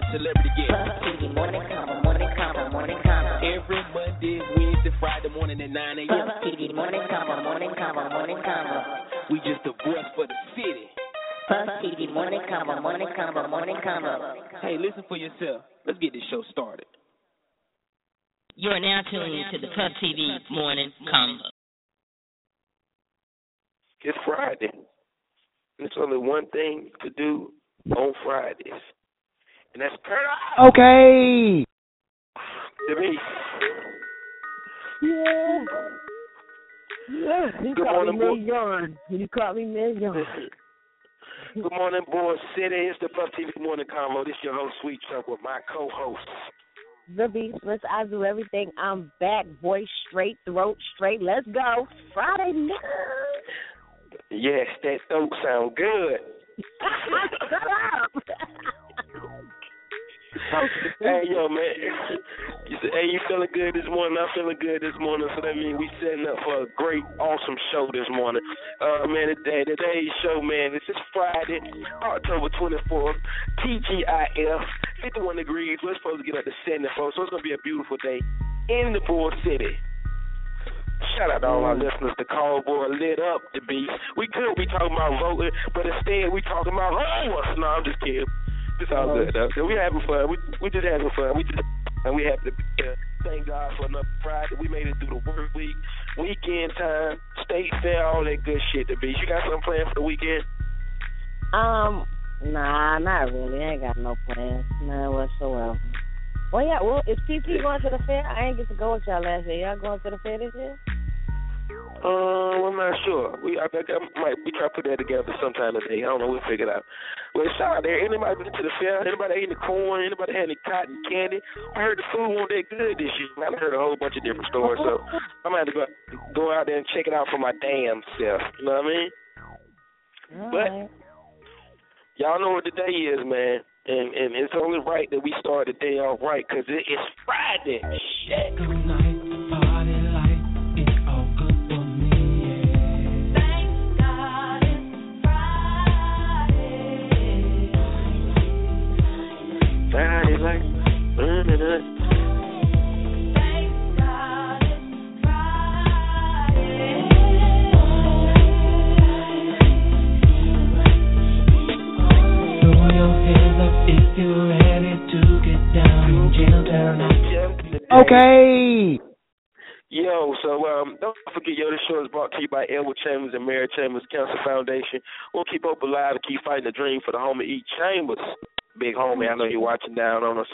By Celebrity Guest. Puff TV morning convo, morning convo, morning convo. Every Monday, Wednesday, Friday morning at 9 a.m. Puff TV morning convo, morning convo, morning convo. We just the voice for the city. Puff TV morning convo, morning convo, morning convo. Hey, listen for yourself. Let's get this show started. You are now tuning to the Puff TV Morning Convo. It's Friday. There's only one thing to do on Fridays, and that's turn up. Okay. Denise. Yeah. Yeah. You Good caught me morning, mid yarn. You caught me mid yarn. Good morning, boys. City. It's the Puff TV Morning Convo. This your host, Sweet Chuck, with my co-host. The beastless. I do everything. I'm back. Voice straight, throat straight. Let's go. Friday night. Yes, that throat sound good. Shut up. hey, yo, man. You said, hey, you feeling good this morning? I'm feeling good this morning. So that means we setting up for a great, awesome show this morning. Uh, man, today, today's show, man, this is Friday, October 24th, TGIF, 51 degrees. We're supposed to get up to 74, so it's going to be a beautiful day in the Bull City. Shout out to all our listeners. The call boy lit up the beast. We could be talking about voting, but instead we talking about homeless. No, I'm just kidding. It's all good though. So we having fun. We we just having fun. We just and we happy to be here. Thank God for another Friday. We made it through the work week, weekend time, state fair, all that good shit. To be, You got something planned for the weekend? Um, nah, not really. I ain't got no plans, none whatsoever. Well, yeah. Well, is PP going to the fair? I ain't get to go with y'all last year. Y'all going to the fair this year? Um, I'm not sure. We I think I might we try to put that together sometime today. I don't know. We'll figure it out. Well, shout out there. Anybody been to the fair? Anybody ate any corn? Anybody had any cotton candy? I heard the food wasn't that good this year. I heard a whole bunch of different stories, so I'm gonna have to go go out there and check it out for my damn self. You know what I mean? But y'all know what the day is, man. And and it's only right that we start the day off right because it is Friday. Shit. Okay. Yo, so um, don't forget, yo, this show is brought to you by Elwood Chambers and Mary Chambers Cancer Foundation. We'll keep hope alive and keep fighting the dream for the home of E. Chambers. Big homie, I know you're watching down on us.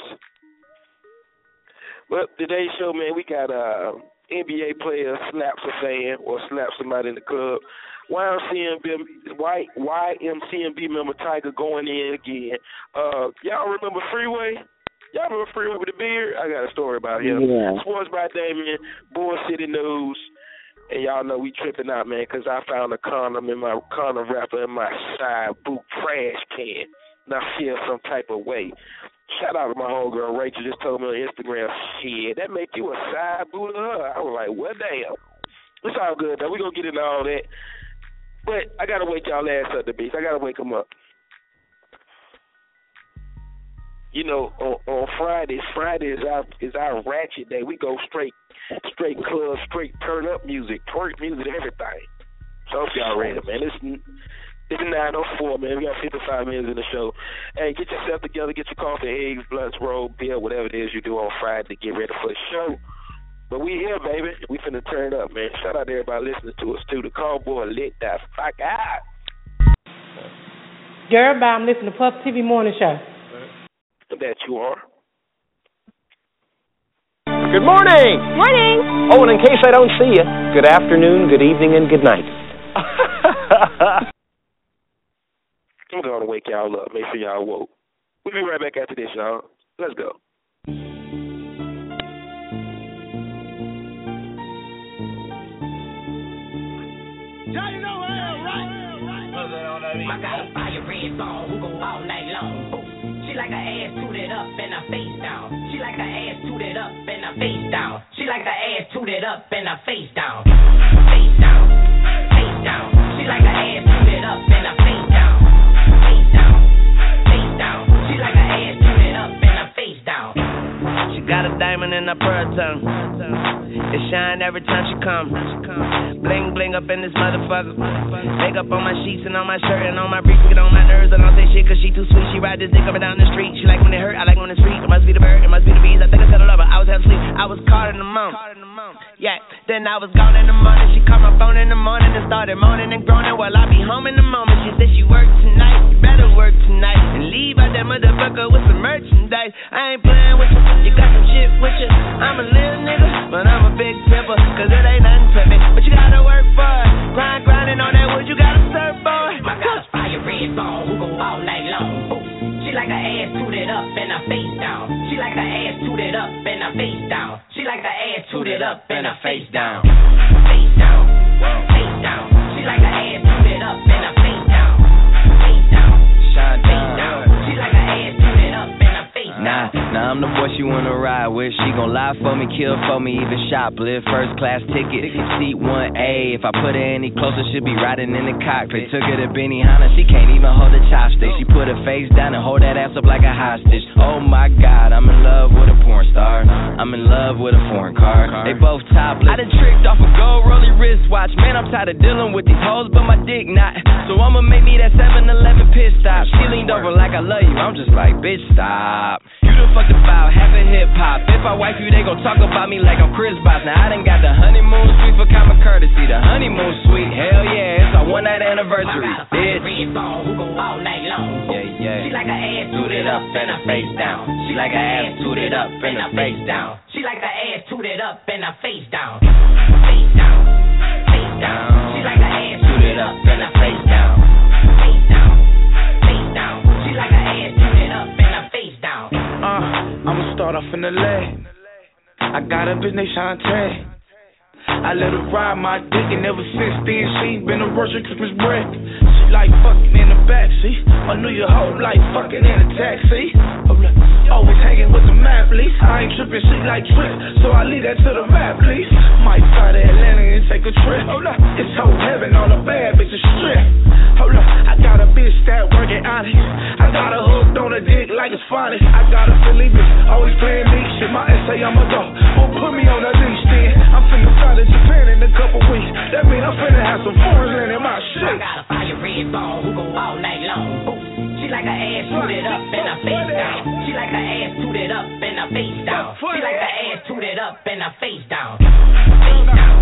Well, today's show, man, we got uh, NBA player slaps a fan or slaps somebody in the club. YMCMB, y, YMCMB member Tyga going in again. Uh, y'all remember Freeway? Y'all remember Freeway with the beard? I got a story about him. Yeah. Sports by Damien, Bull City News. And y'all know we tripping out, man, because I found a condom in my condom wrapper in my side boot trash can. And I feel some type of way. Shout out to my whole girl Rachel just told me on Instagram, shit, that make you a side boot of her. I was like, what well, damn. It's all good, though. we going to get into all that. But I got to wake y'all ass up, the beast. I got to wake them up. You know, on, on Fridays, Friday is our is our ratchet day. We go straight, straight club, straight turn up music, twerk music, everything. So hope y'all ready, man. It's it's nine oh four, man. We got fifty five minutes in the show. Hey, get yourself together, get your coffee, eggs, blunts, roll, beer, whatever it is you do on Friday to get ready for the show. But we here, baby. We finna turn up, man. Shout out to everybody listening to us too. The call boy lit that fuck out. Girl, bye. I'm listening to Puff TV Morning Show. That you are. Good morning. Morning. Oh, and in case I don't see you, good afternoon, good evening, and good night. I'm gonna wake y'all up. Make sure y'all woke. We'll be right back after this, y'all. Let's go. I got a fire red bone who go all night long. She like her ass tooted up and her face down. She like her ass tooted up and her face down. She like her ass tooted up and her face down. Face down, face down. She like her ass tooted up and her got a diamond in her pearl tongue. It shine every time she come. Bling bling up in this motherfucker. Makeup on my sheets and on my shirt and on my briefs. Get on my nerves. I don't say shit cause she too sweet. She ride this dick up and down the street. She like when it hurt. I like when it's sweet. It must be the bird. It must be the bees. I think I said I love her. I was half asleep. I was caught in the moment. Yeah, then I was gone in the morning. She called my phone in the morning and started moaning and groaning while I be home in the moment. She said she worked tonight. You better work tonight and leave out that motherfucker with some merchandise. I ain't playing with you. You got some shit with you. I'm a little nigga, but I'm a big tipper. Cause it ain't nothing to me. But you gotta work for it. Grind, grinding on that wood. You gotta serve for it. My got a fire red bone who go all night long. She like her ass tooted up and her face down. She like her ass tooted up and her face down. She like her ass tooted up and her face down. Face down, face down. She like her ass tooted up and her face down. Face down, Shine down. She like her ass tooted up and her face down. Nah, nah, I'm the boy she wanna ride with. She gon' lie for me, kill for me, even shoplift. First class ticket, seat 1A. If I put her any closer, she'll be riding in the cockpit. Took her to Benihana, she can't even hold a chopstick. She put her face down and hold that ass up like a hostage. Oh my god, I'm in love with a porn star. I'm in love with a foreign car. They both topless. I done tricked off a gold rolly wristwatch. Man, I'm tired of dealing with these hoes, but my dick not. So I'ma make me that 7-Eleven pit stop. She leaned over like I love you. I'm just like, bitch, stop. You done fucked about a hip hop. If I wife you, they gon' talk about me like I'm Chris Bosh. Now I done got the honeymoon suite for common courtesy. The honeymoon suite, hell yeah, it's our one night anniversary, My got a bitch. red bone who go all night long. Yeah, yeah. She like her ass tooted up and her face down. She like her ass tooted up and her face down. She like her ass tooted up and her face down. Face down, face down. She like her ass tooted up and her face down. Uh, I'ma start off in the leg. I got a bitch named Shantae. I let her ride my dick, and ever since then she been a Russian Christmas break. She like fucking in the backseat. I knew your hoe like fucking in a taxi. Always hanging with the map lease. I ain't tripping, she like trip, so I leave that to the map lease. Might fly to Atlanta and take a trip. Hold up. It's whole heaven on a bad bitch, a strip. Hold up. I got a bitch that working honest. I got her hooked on a dick like it's funny. I got a Philly bitch, always playing me shit. My essay, I'ma go. Won't put me on the leash then. I'm finna fly to Japan in a couple weeks. That mean I'm finna have some foreign land in my I got a fire red bone who go all night long. She like her ass tooted up and her face down. She like her ass tooted up and her face down. She like her ass tooted up and her face down. Face down,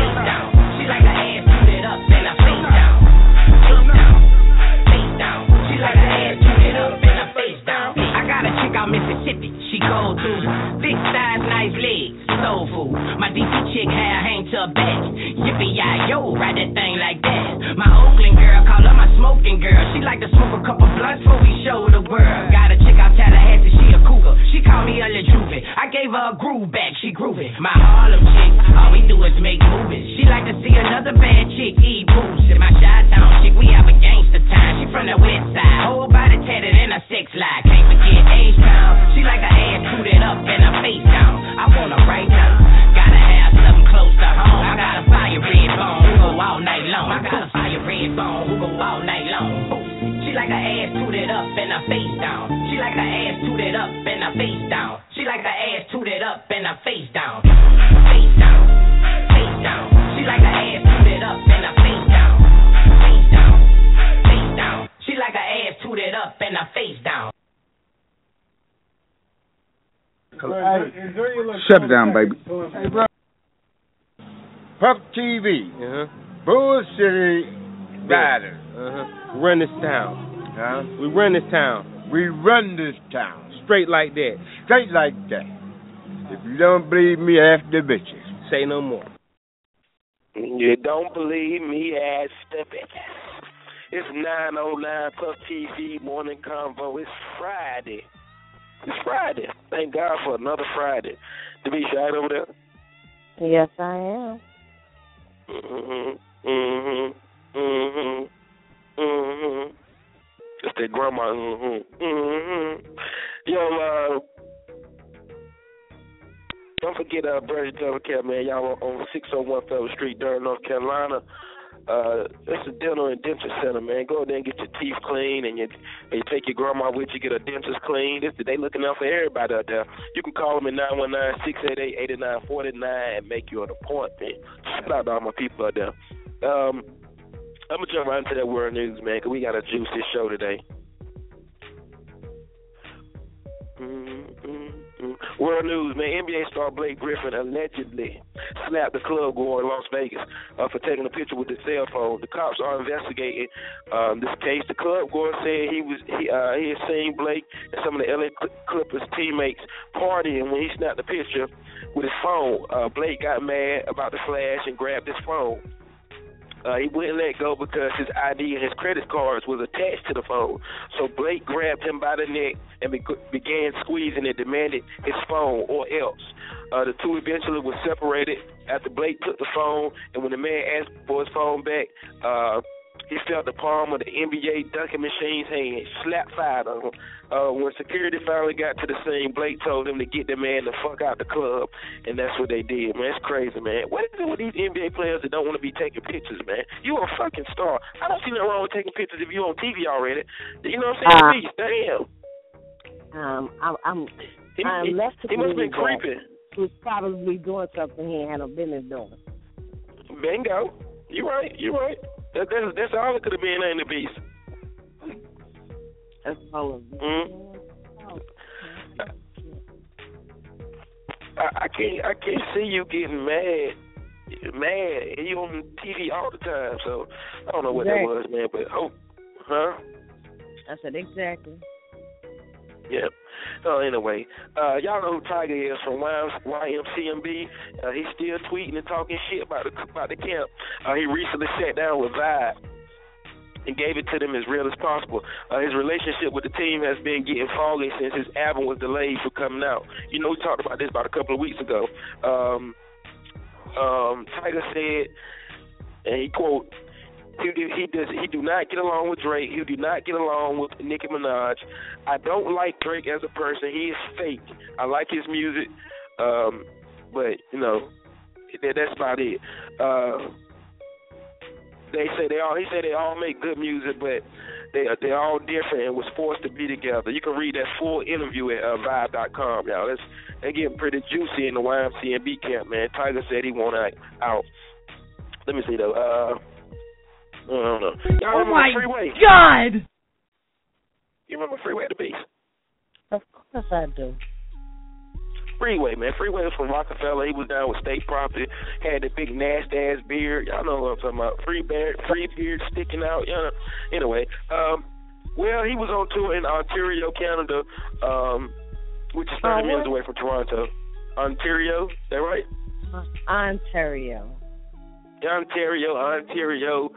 face down. She like her ass tooted up and her face down. Face down, face down. She like her ass chick out Mississippi. She go through big thighs, nice legs, soul food. My DC chick hair hang to her back. Yippee yi yo, ride that thing like that. My Oakland girl call her my smoking girl. She like to smoke a couple blunts before we show the world. Got a chick out Tallahassee, she a cougar. She call me a Juvie. I gave her a groove back, she groovy. My Harlem chick, all we do is make movies. She like to see another bad chick eat boots. And my Chi-Town chick, we have a gangster time. She from the west side, whole body Shut it down, baby. Puff TV. Uh-huh. Bull City Riders. Uh-huh. Run this town. Huh? We run this town. We run this town. Straight like that. Straight like that. If you don't believe me, ask the bitches. Say no more. You don't believe me? Ask the bitches. It's 909 Puff TV Morning Convo. It's Friday. It's Friday. Thank God for another Friday. Demisha, right over there? Yes, I am. Mhm. Mhm. Mhm. Mhm. It's that grandma. Mhm. Mhm. Yo, uh, don't forget uh, Brady Dental Care, man. Y'all on 601 Federal Street, Durham, North Carolina. Uh, it's a dental and denture center, man. Go there and get your teeth clean, and you, and you take your grandma with you, get her dentures clean. This, they looking out for everybody out there. You can call them at nine one nine six eight eight eighty nine forty nine and make you an appointment. Shout out to all my people out there. Um, I'm gonna jump right into that world news, man, 'cause we got a juicy show today. Mm-mm-mm. World news, man. NBA star Blake Griffin allegedly slapped the club goer in Las Vegas uh, for taking a picture with his cell phone. The cops are investigating um, this case. The club goer said he was he uh, he had seen Blake and some of the LA Clippers teammates partying when he snapped the picture with his phone. Uh, Blake got mad about the flash and grabbed his phone. Uh, he wouldn't let go because his ID and his credit cards was attached to the phone. So Blake grabbed him by the neck and be- began squeezing and demanded his phone or else. Uh, the two eventually were separated after Blake took the phone, and when the man asked for his phone back, uh, he felt the palm of the NBA dunking machine's hand slap fired on him. Uh, when security finally got to the scene, Blake told him to get the man the fuck out the club, and that's what they did, man. It's crazy, man. What is it with these NBA players that don't want to be taking pictures, man? You a fucking star. I don't see nothing wrong with taking pictures if you on TV already. You know what I'm saying? Uh, damn. Um, I'm, I'm, He, I'm he, left to he must have been creeping. He's probably doing something he had no business doing. Bingo. You right. You right. That, that's that's all it could have been, ain't it, Beast? That's all of Mm. I, I can't I can't see you getting mad mad. You on TV all the time, so I don't know what that was, man. But oh, huh? I said exactly. Yep. So anyway, uh, y'all know who Tyga is from YMCMB. Uh, he's still tweeting and talking shit about the about the camp. Uh, he recently sat down with Vibe and gave it to them as real as possible. Uh, his relationship with the team has been getting foggy since his album was delayed for coming out. You know, we talked about this about a couple of weeks ago. Um, um, Tyga said, and he quote, he he does he do not get along with Drake. He do not get along with Nicki Minaj. I don't like Drake as a person. He is fake. I like his music, um, but you know that, that's about it. Uh, they say they all he said they all make good music, but they they're all different and was forced to be together. You can read that full interview at uh, Vibe.com, y'all. That's they getting pretty juicy in the YMCMB camp, man. Tyga said he want out. out. Let me see though. Uh, I don't know. Y'all Oh remember my Freeway? God! You remember Freeway the Beast? Of course I do. Freeway, man. Freeway was from Roc-A-Fella. He was down with state property. Had the big nasty ass beard. Y'all know what I'm talking about. Free beard, free beard sticking out. You know. Anyway, um, well, he was on tour in Ontario, Canada, um, which is 30 Oh, minutes away from Toronto. Ontario, is that right? Ontario. Ontario, Ontario,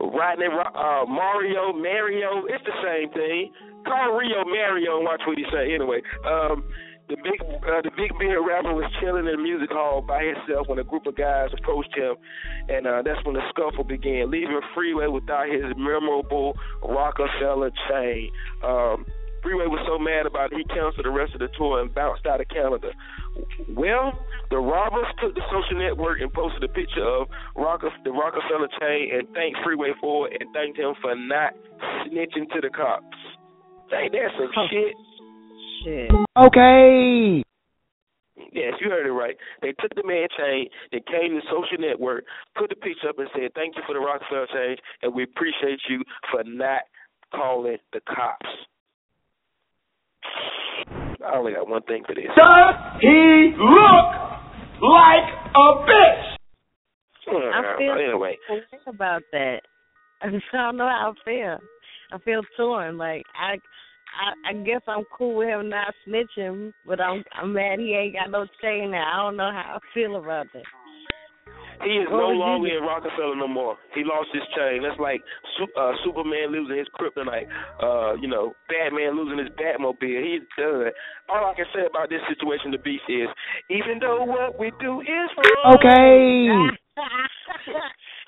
Rodney, uh, Mario, Mario. It's the same thing. Call Rio Mario and watch what he say. Anyway, um, the big uh, the big beard rapper was chilling in a music hall by himself when a group of guys approached him, and uh, that's when the scuffle began, leaving Freeway without his memorable Roc-A-Fella chain. Um, Freeway was so mad about it, he canceled the rest of the tour and bounced out of Canada. Well, the robbers took the social network and posted a picture of Rocke- the Roc-A-Fella chain and thanked Freeway for it and thanked him for not snitching to the cops. Ain't that some shit? Shit. Okay. Yes, you heard it right. They took the man chain, they came to social network, put the picture up and said, Thank you for the Roc-A-Fella chain and we appreciate you for not calling the cops. I only got one thing for this. Does he look like a bitch? I feel anyway. think about that. I just don't know how I feel. I feel torn. Like I, I, I guess I'm cool with him not snitching, but I'm I'm mad he ain't got no chain now. I don't know how I feel about that. He is What no longer in Roc-A-Fella no more. He lost his chain. That's like uh, Superman losing his kryptonite. Uh, you know, Batman losing his Batmobile. He's done. All I can say about this situation, the Beast, is even though what we do is wrong. Okay.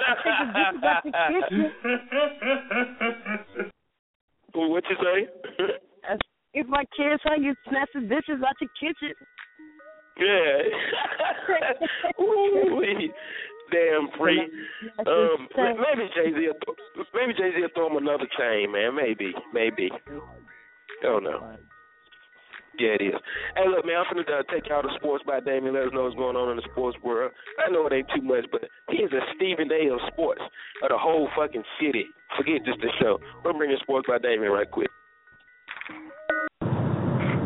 what you say? if my kids saw you snatch the dishes out your kitchen. Yeah. Ooh-wee. Damn free. Um, maybe Jay Z. Maybe Jay Z will throw him another chain, man. Maybe, maybe. I don't know. Yeah, it is. Hey, look, man, I'm finna uh, take y'all to sports by Damien. Let us know what's going on in the sports world. I know it ain't too much, but he is a Stephen A. of sports of the whole fucking city. Forget just the show. We're bringing sports by Damien right quick.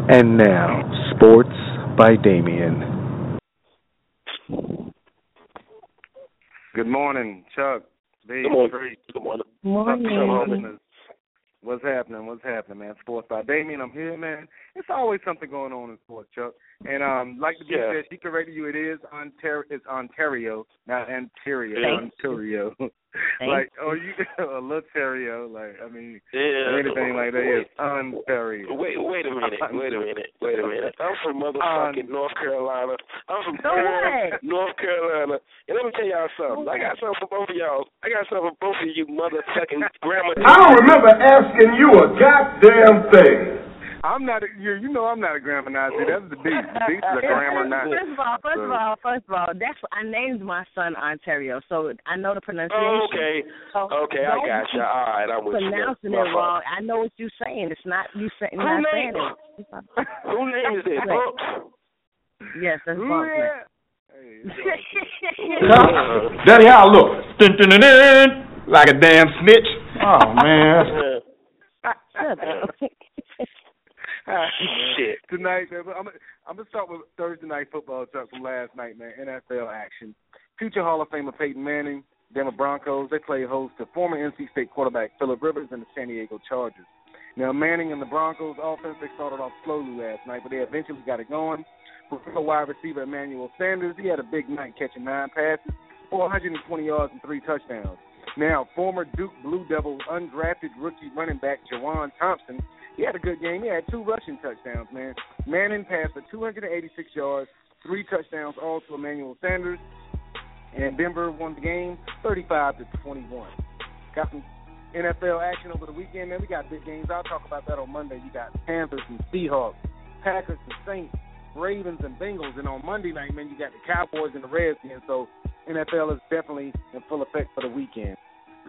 And now, sports by Damien. Good morning, Chuck. B, Good morning. Free. Good morning. Morning. What's happening? What's happening, man? Sports by Damien. I'm here, man. It's always something going on in sports, Chuck. And um, like the Yeah. yeah. said, she corrected you. It is Ontario. It's Ontario, not Ontario. Thanks. Ontario. Like, oh, you a little Ontario. Oh, like, I mean, Yeah. anything like that is Ontario. Wait, wait a minute, wait a minute, wait a minute. I'm from motherfucking North Carolina. I'm from Go. North Carolina. And let me tell y'all something. I got something for both of y'all. I got something for both of you motherfucking grandma. I don't remember asking you a goddamn thing. I'm not. A, you, you know, I'm not a grammar Nazi. That's the beast. The beast is a grammar Nazi. First of all, first of all, first of all, that's I named my son Ontario, so I know the pronunciation. Oh, okay. So Okay, I don't got you. All right, I'm with you. Pronouncing it wrong. I know what you're saying. It's not you saying. Who Not name- saying it. Who name is that? Bumps? Yes, that's Ooh, Bumps. yeah. Daddy, how I look? Dun, dun, dun, dun. Like a damn snitch. Oh man. Shut up. Shit. Tonight, man, I'm, I'm gonna start with Thursday night football Chuck from last night, man. NFL action. Future Hall of Famer Peyton Manning, Denver Broncos. They play host to former NC State quarterback Philip Rivers and the San Diego Chargers. Now Manning and the Broncos offense they started off slowly last night, but they eventually got it going. For wide receiver Emmanuel Sanders, he had a big night catching nine passes, 420 yards and three touchdowns. Now, former Duke Blue Devils undrafted rookie running back Juwan Thompson, he had a good game. He had two rushing touchdowns, man. Manning passed for 286 yards, three touchdowns, all to Emmanuel Sanders, and Denver won the game 35 to 21. Got some NFL action over the weekend, man. We got big games. I'll talk about that on Monday. You got Panthers and Seahawks, Packers and Saints, Ravens and Bengals, and on Monday night, man, you got the Cowboys and the Redskins. So NFL is definitely in full effect for the weekend.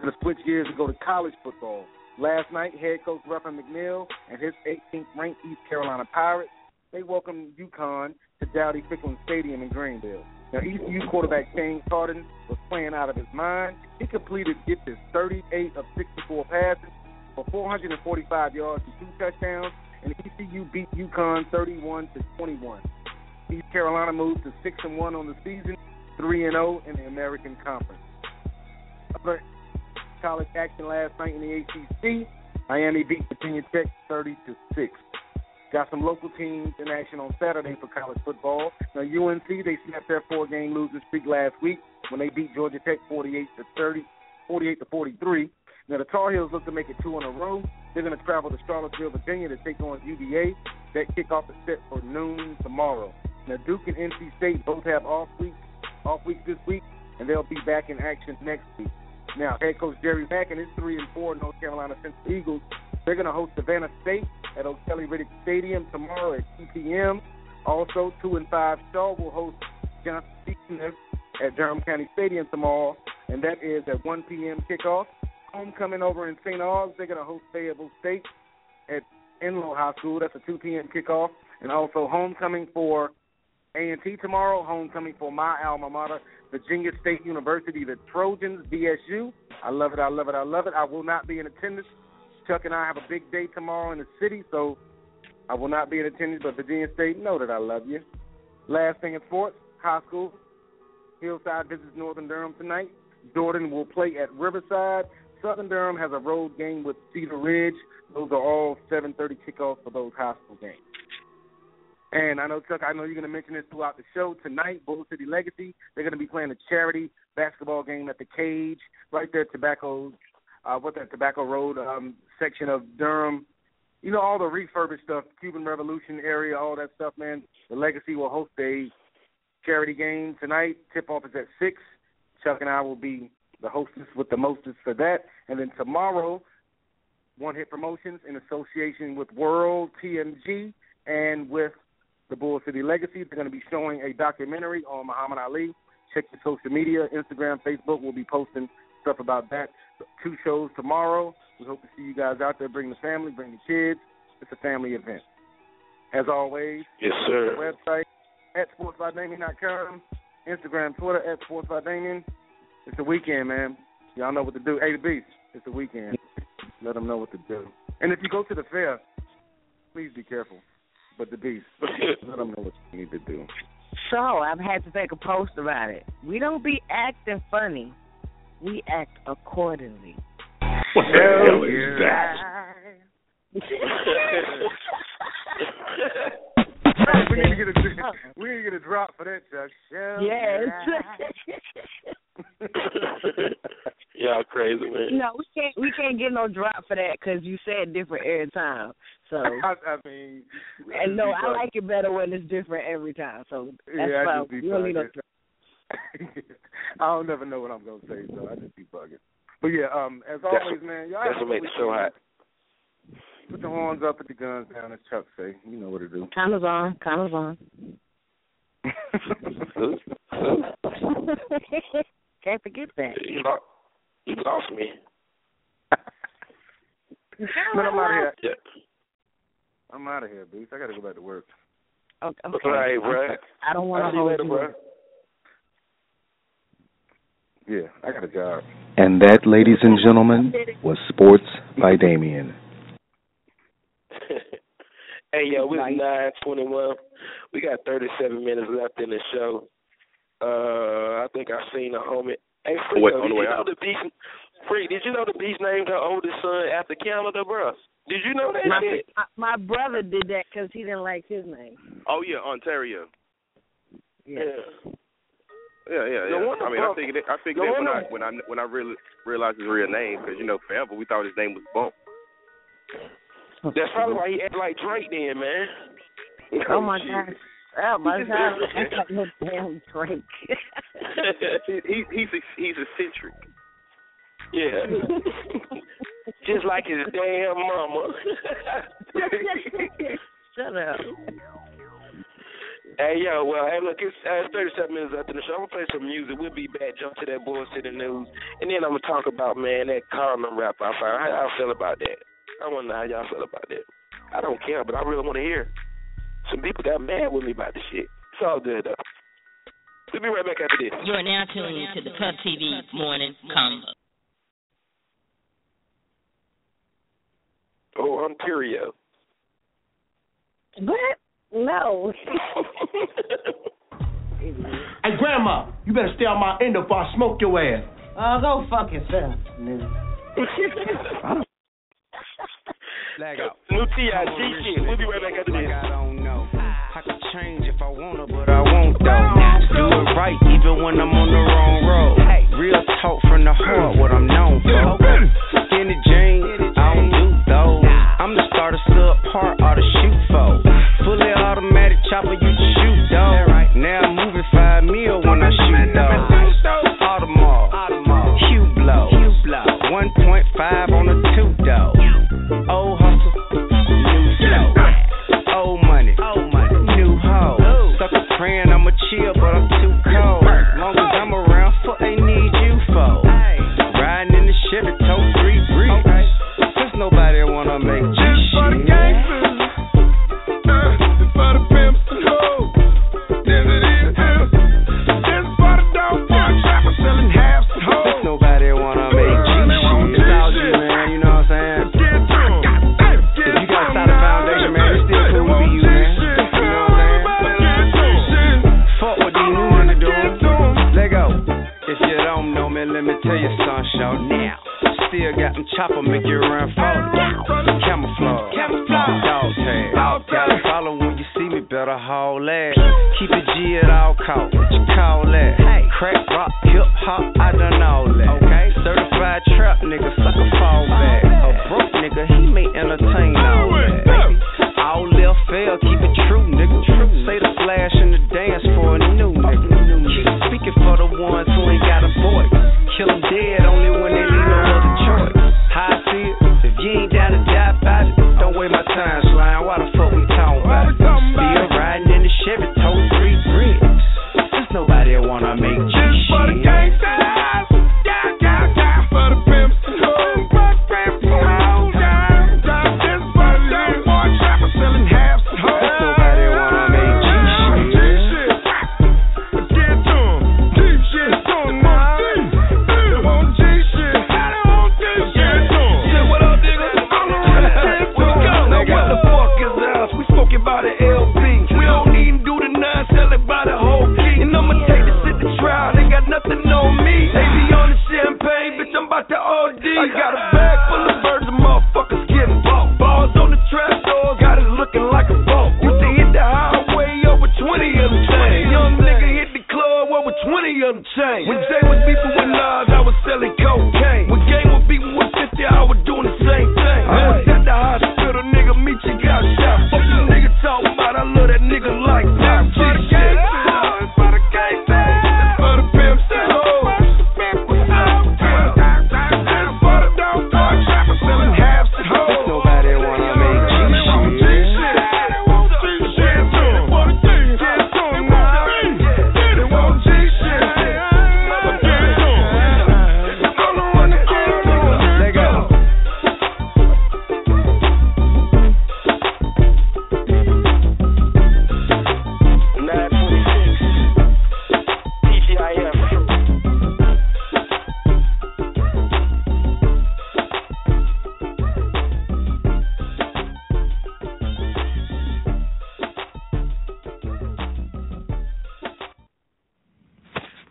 Gonna switch gears and go to college football. Last night, head coach Ruffin McNeill and his 18th ranked East Carolina Pirates they welcomed UConn to Dowdy Ficklen Stadium in Greenville. Now, ECU quarterback Shane Carden was playing out of his mind. He completed get this 38 of 64 passes for 445 yards and two touchdowns, and ECU beat UConn 31 to 21. East Carolina moved to six and one on the season, three and zero in the American Conference. Other college action last night in the ACC. Miami beat Virginia Tech 30 to six. Got some local teams in action on Saturday for college football. Now UNC they snapped their four-game losing streak last week when they beat Georgia Tech 48 to 30, 48 to 43. Now the Tar Heels look to make it two in a row. They're going to travel to Charlottesville, Virginia to take on UVA. That kickoff is set for noon tomorrow. Now Duke and NC State both have off weeks, off weeks this week, and they'll be back in action next week. Now head coach Jerry Mack and his three and four North Carolina Central Eagles they're going to host Savannah State at O'Kelly Riddick Stadium tomorrow at 2 p.m. Also, 2 and 5 Shaw will host Johnson Smith at Durham County Stadium tomorrow, and that is at 1 p.m. kickoff. Homecoming over in St. Aug's, they're going to host Fayetteville State at Enloe High School. That's a 2 p.m. kickoff. And also homecoming for A&T tomorrow, homecoming for my alma mater, Virginia State University, the Trojans, VSU. I love it, I love it, I love it. I will not be in attendance. Chuck and I have a big day tomorrow in the city, so I will not be in attendance, but Virginia State, know that I love you. Last thing in sports, high school. Hillside visits Northern Durham tonight. Jordan will play at Riverside. Southern Durham has a road game with Cedar Ridge. Those are all 7:30 kickoffs for those high school games. And I know Chuck, I know you're going to mention this throughout the show tonight. Bull City Legacy, they're going to be playing a charity basketball game at the Cage, right there Tobacco, uh, what's that, Tobacco Road um, section of Durham. You know, all the refurbished stuff, Cuban Revolution area, all that stuff, man. The Legacy will host a charity game tonight. Tip off is at 6. Chuck and I will be the hostess with the mostest for that. And then tomorrow, One Hit Promotions in association with World TMG and with the Bull City Legacy. They're going to be showing a documentary on Muhammad Ali. Check your social media, Instagram, Facebook. We'll be posting stuff about that. Two shows tomorrow. We hope to see you guys out there. Bring the family, bring the kids. It's a family event. As always, Yes, sir. website at sportsbydamien.com, Instagram, Twitter at sportsbydamien. It's the weekend, man. Y'all know what to do. Hey, the beast. It's the weekend. Let them know what to do. And if you go to the fair, please be careful. But the beast, let them know what you need to do. So I've had to take a post about it. We don't be acting funny. We act accordingly. What the hell is that? we need to get a we need to get a drop for that, Chuck. Shall Yes. Y'all crazy, man. no, we can't. We can't get no drop for that because you said different every time. So, I, I mean, and no, I like it better when it's different every time. So that's Yeah, I fine. You don't need no bugging. I don't never know what I'm gonna say, so I just be bugging. But yeah, um, as That's always, what- man, y'all That's have what a make the good show hot. Put the horns up, put the guns down, as Chuck say. You know what to do. Cameras on. Cameras on. Can't forget that. You lost, you lost me. Man, I'm out of here. Yeah. I'm out of here, Beast. I gotta go back to work. Okay. All right, bro. I don't want I'll to see you hold later, you. bro. Yeah, I got a job. And that, ladies and gentlemen, was Sports by Damien. hey, yo, it's nine twenty-one. We got thirty-seven minutes left in the show. Uh, I think I've seen a homie. Hey, Freak, Wait, on the you way know out. the beast? Freak, did you know the beast named her oldest son after Canada, bro? Did you know that My, shit? my, my brother did that because he didn't like his name. Oh yeah, Ontario. Yeah. Yeah, yeah, No yeah. wonder I mean, I figured it, I figured no that when I when I when I really realized his real name because you know forever we thought his name was Bump. That's probably why he act like Drake then, man. Oh my shit. gosh. Oh my god. That's like no damn Drake. he, he he's he's eccentric. Yeah. Just like his damn mama. Shut up. Hey yo, well, hey look, it's, uh, 37 minutes after the show. I'm gonna play some music. We'll be back. Jump to that bullshit news, and then I'm gonna talk about man that Common rap I found. How y'all feel about that? I wanna know how y'all feel about that. I don't care, but I really wanna hear. Some people got mad with me about the shit. It's all good though. We'll be right back after this. You're now tuning to the Puff TV Morning Convo. Oh, Ontario. What? No. Hey, Grandma, you better stay on my end before I smoke your ass. Oh, go fuck yourself. Lag out. New T.I.G. shit. We'll be right back after this. I don't know. I could change if I wanna, but I won't though. Do it right even when I'm on the wrong road. Real talk from the heart, what I'm known for. Skinny jeans, I don't do those. I'm the starter sub part or the shoot for. Fully automatic chopper, you can shoot though. Now I'm moving five mil when I shoot though. Audemars, Hublot. 1.5 on the two though. Old hustle, new flow. Old money, new hoe. Sucker praying I'ma chill, but I'm still got them chopper, make you run for Camouflage, camouflage, dog tag. Gotta follow when you see me, better haul ass. Keep it G at all costs. What you call that? Crack rock, hip hop, I done all that. Okay, certified trap nigga, sucker fall back. A broke nigga, he may entertain all that. All left fail, keep it.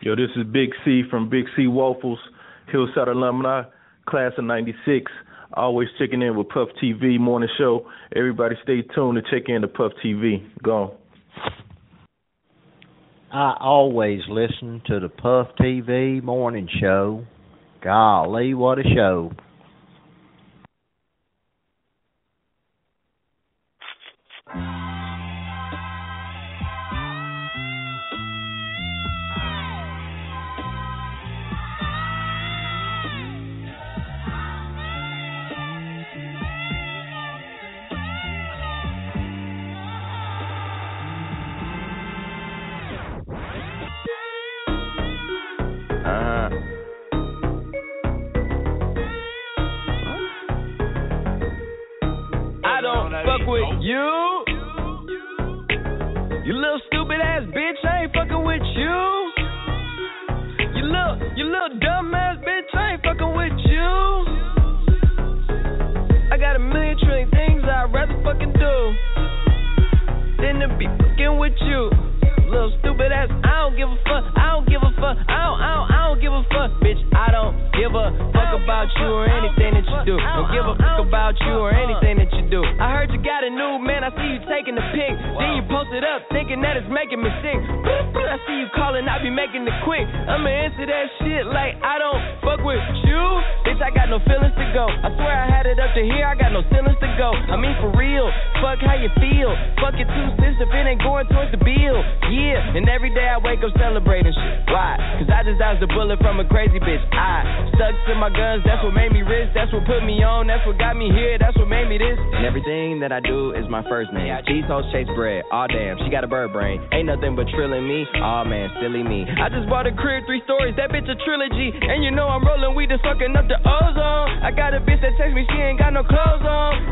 Yo, this is Big C from Big C Waffles, Hillside Alumni, Class of 96. Always checking in with Puff TV morning show. Everybody stay tuned to check in to Puff TV. Go. I always listen to the Puff TV morning show. Golly, what a show.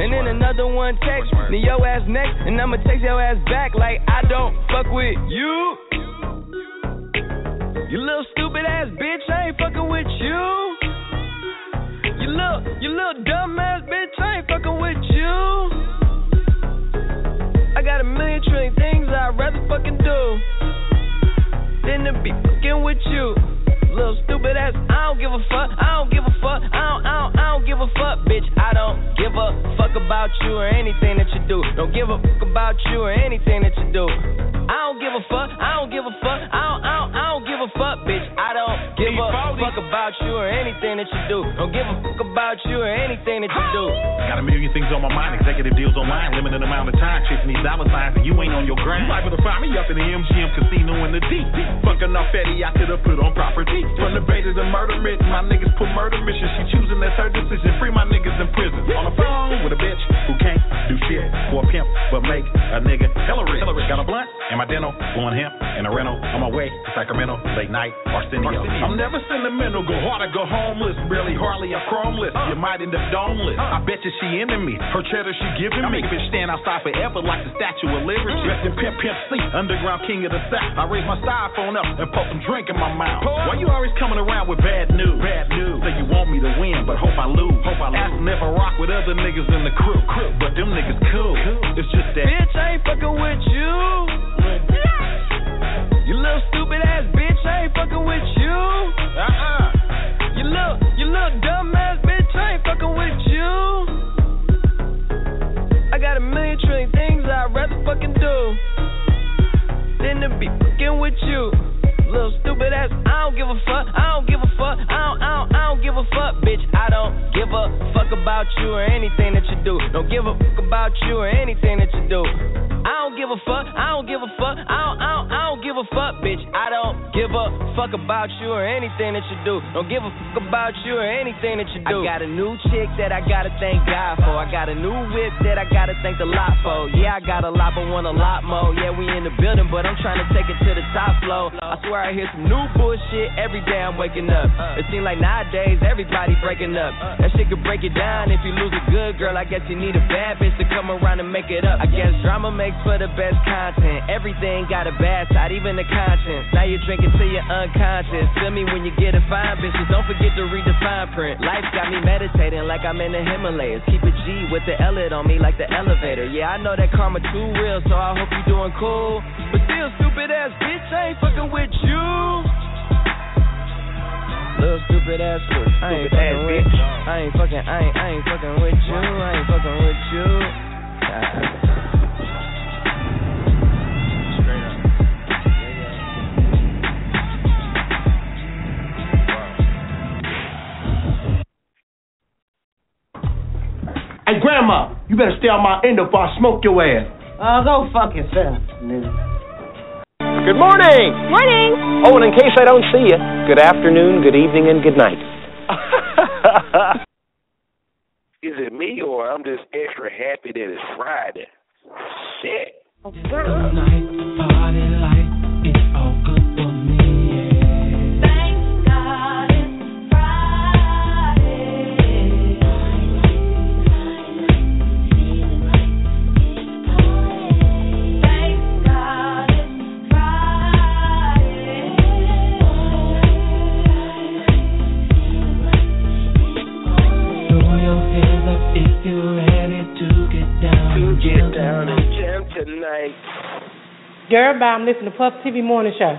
and then another one text me your ass next, and I'ma text your ass back like I don't fuck with you. You little stupid ass bitch, I ain't fucking with you. You little, you little dumb ass bitch, I ain't fucking with you. I got a million trillion things I'd rather fucking do than to be fucking with you. Little stupid ass, I don't give a fuck, I don't give a fuck, I don't, I don't. I don't don't give a fuck, bitch. I don't give a fuck about you or anything that you do. Don't give a fuck about you or anything that you do. I don't give a fuck. I don't give a fuck. I don't. I don't, I don't give a fuck, bitch. I don't give a fuck about you or anything that you do. Don't give a fuck about you or anything that you do. Got a million things on my mind. Executive deals online. Limited amount of time. Chasing these dollar signs, and you ain't on your grind. You liable to find me up in the MGM casino in the deep. Fucking off fatty, I could have put on property. From the bait to the murder, my niggas put murder missions. She choosing that's her decision. Free my niggas in prison. On the phone with a bitch who can't do shit for a pimp, but make a nigga hella rich. Got a blunt in my dental, blowing hemp in a rental. On my way to Sacramento, late night, Arsenio. I'm never sentimental, go hard or go homeless. Barely, hardly, I'm chromeless. Uh. You might end up domeless. Uh. I bet you she into me. Her cheddar she giving me. I make a bitch stand outside forever like the Statue of Liberty. Dressed in Pimp Pimp C, underground king of the South. I raise my styrofoam up and put some drink in my mouth. Why you always coming around with bad news? Bad news. Say you want me to win, but hope I lose. Hope I lose. Asking if I rock with other niggas in the crew. crew. But them niggas cool. It's just that. Bitch, I ain't fucking with you. You little stupid ass bitch, I ain't fucking with you. Uh-uh. You little, you little dumb ass bitch, I ain't fucking with you. I got a million trillion things I'd rather fucking do than to be fucking with you. Little stupid ass, I don't give a fuck, I don't give a fuck, I don't, I don't, I don't give a fuck, bitch. I don't give a fuck about you or anything that you do. Don't give a fuck about you or anything that you do. I don't give a fuck, I don't give a fuck, I don't, I don't, I don't give a fuck, bitch. I don't give a fuck about you or anything that you do. Don't give a fuck about you or anything that you do. I got a new chick that I gotta thank God for. I got a new whip that I gotta thank the lot for. Yeah, I got a lot, but want a lot more. Yeah, we in the building, but I'm trying to take it to the top floor. I swear I hear some new bullshit every day I'm waking up. It seems like nowadays everybody breaking up. That shit could break it down if you lose a good girl. I guess you need a bad bitch to come around and make it up. I guess drama makes for the best content. Everything got a bad side, even the conscience. Now you're drinking till you're unconscious. Feel me when you get a fine bitches. Don't forget to read the fine print. Life got me meditating like I'm in the Himalayas. Keep a G with the L on me like the elevator. Yeah, I know that karma too real, so I hope you're doing cool. But still, stupid ass bitch, I ain't fucking with you. Little stupid ass bitch, I ain't fucking with you. I ain't fucking, I ain't, I ain't fucking with you. I ain't fucking with you. Grandma, you better stay on my end before I smoke your ass. Oh, go fuck yourself, nigga. Good morning. Morning. Oh, and in case I don't see you, good afternoon, good evening, and good night. Is it me or I'm just extra happy that it's Friday? Shit. Oh, Throw down and jam tonight. Girl, bye. I'm listening to Puff TV Morning Show.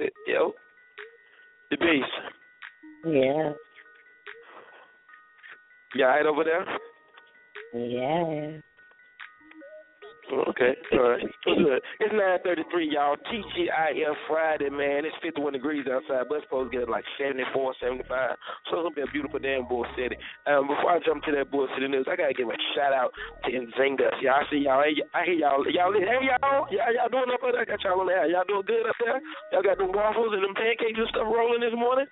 Uh, Yo, the beast. Yeah. You alright over there? Yeah. Okay, all right. Good. It's nine thirty three, y'all. TGIF Friday, man. It's fifty one degrees outside, but it's supposed to get like 74, 75. So it's gonna be a beautiful damn Bull City. Um, before I jump to that Bull City news, I gotta give a shout out to Nzinga. Yeah, I see y'all. Hey, I hear y'all. Y'all, hey y'all. Y'all, y'all doing up there? I got y'all on there. Y'all doing good up there? Y'all got them waffles and them pancakes and stuff rolling this morning?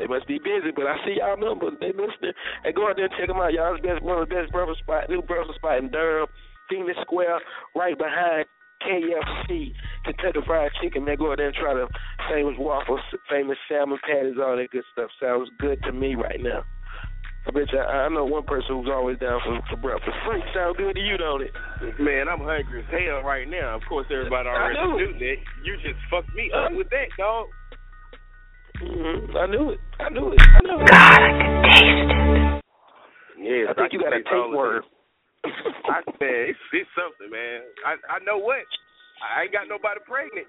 They must be busy, but I see y'all numbers. They listening. Hey, go out there and check them out. Y'all, it's best, one of the best breakfast spot, new breakfast spot in Durham, Phoenix Square, right behind KFC, Kentucky Fried Chicken. Man, go out there and try the famous waffles, famous salmon patties, all that good stuff. Sounds good to me right now. I bet you, I I know one person who's always down for, for breakfast. Frank, sound good to you, don't it? Man, I'm hungry as hell right now. Of course, everybody already knew that. You just fucked me up with that, dog. Mm-hmm. I knew it. I knew it. I knew it. God, I can taste it. Yeah, I think you got a take word. I man, it's, it's something, man. I I know what. I ain't got nobody pregnant.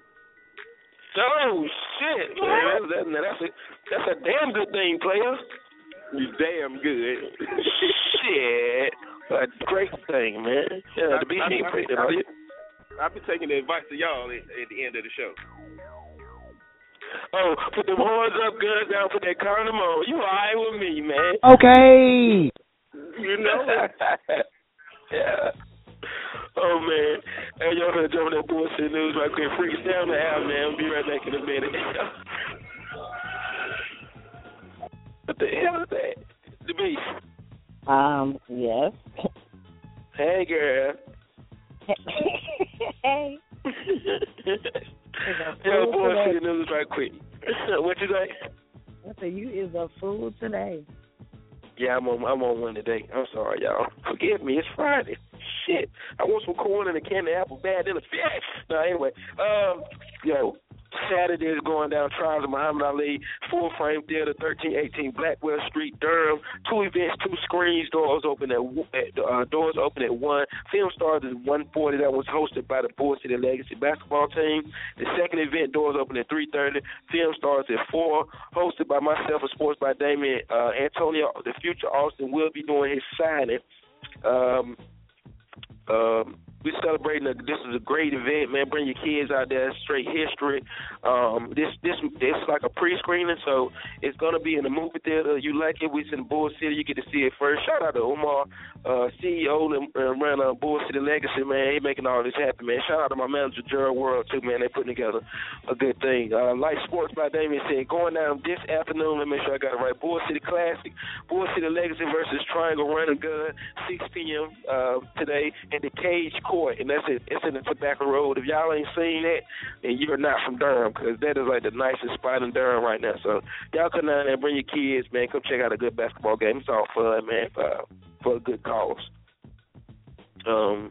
Oh shit, man! That's, that, that's a that's a damn good thing, player. You damn good. Shit, a great thing, man. Yeah, the beast ain't afraid of you. I'll be taking the advice of y'all at, at the end of the show. Oh, put them horns up, guns down, put that condom on. You alright with me, man? Okay. You know. yeah. Oh man, hey y'all gonna jump on that bullshit news right quick. Freaks down the app, man. We'll be right back in a minute. what the hell is that? The beast. Um, yes. Hey girl. hey. Yo, bullshit news right quick. what you say? I said you is a fool today. Yeah, I'm on. I'm on one today. I'm sorry, y'all. Forgive me. It's Friday. Shit. I want some corn and a candy apple bad in a fish. No, anyway. Um, yo, Saturday is going down. Trials of Muhammad Ali, Full Frame Theater, 1318 Blackwell Street, Durham. Two events, two screens. Doors open at, at uh, doors open at one. Film stars is 140. That was hosted by the Bull City Legacy basketball team. The second event, doors open at 3:30. Film stars at four. Hosted by myself and sports by Damien uh, Antonio. The future Austin will be doing his signing. Um, um, we're celebrating. A, this is a great event, man. Bring your kids out there. Straight history. Um, this this this is like a pre-screening, so it's gonna be in the movie theater. You like it? We in Bull City. You get to see it first. Shout out to Omar, uh, CEO and uh, ran Bull City Legacy, man. He making all this happen, man. Shout out to my manager Gerald World too, man. They putting together a good thing. Uh, Light Sports by Damien said going down this afternoon. Let me make sure I got it right. Bull City Classic, Bull City Legacy versus Triangle Run and Gun, 6 p.m. Uh, today in the Cage Court, and that's it. It's in the Tobacco Road. If y'all ain't seen that, then you're not from Durham, because that is like the nicest spot in Durham right now. So y'all come down there, bring your kids, man. Come check out a good basketball game. It's all fun, man, for for a good cause. Um,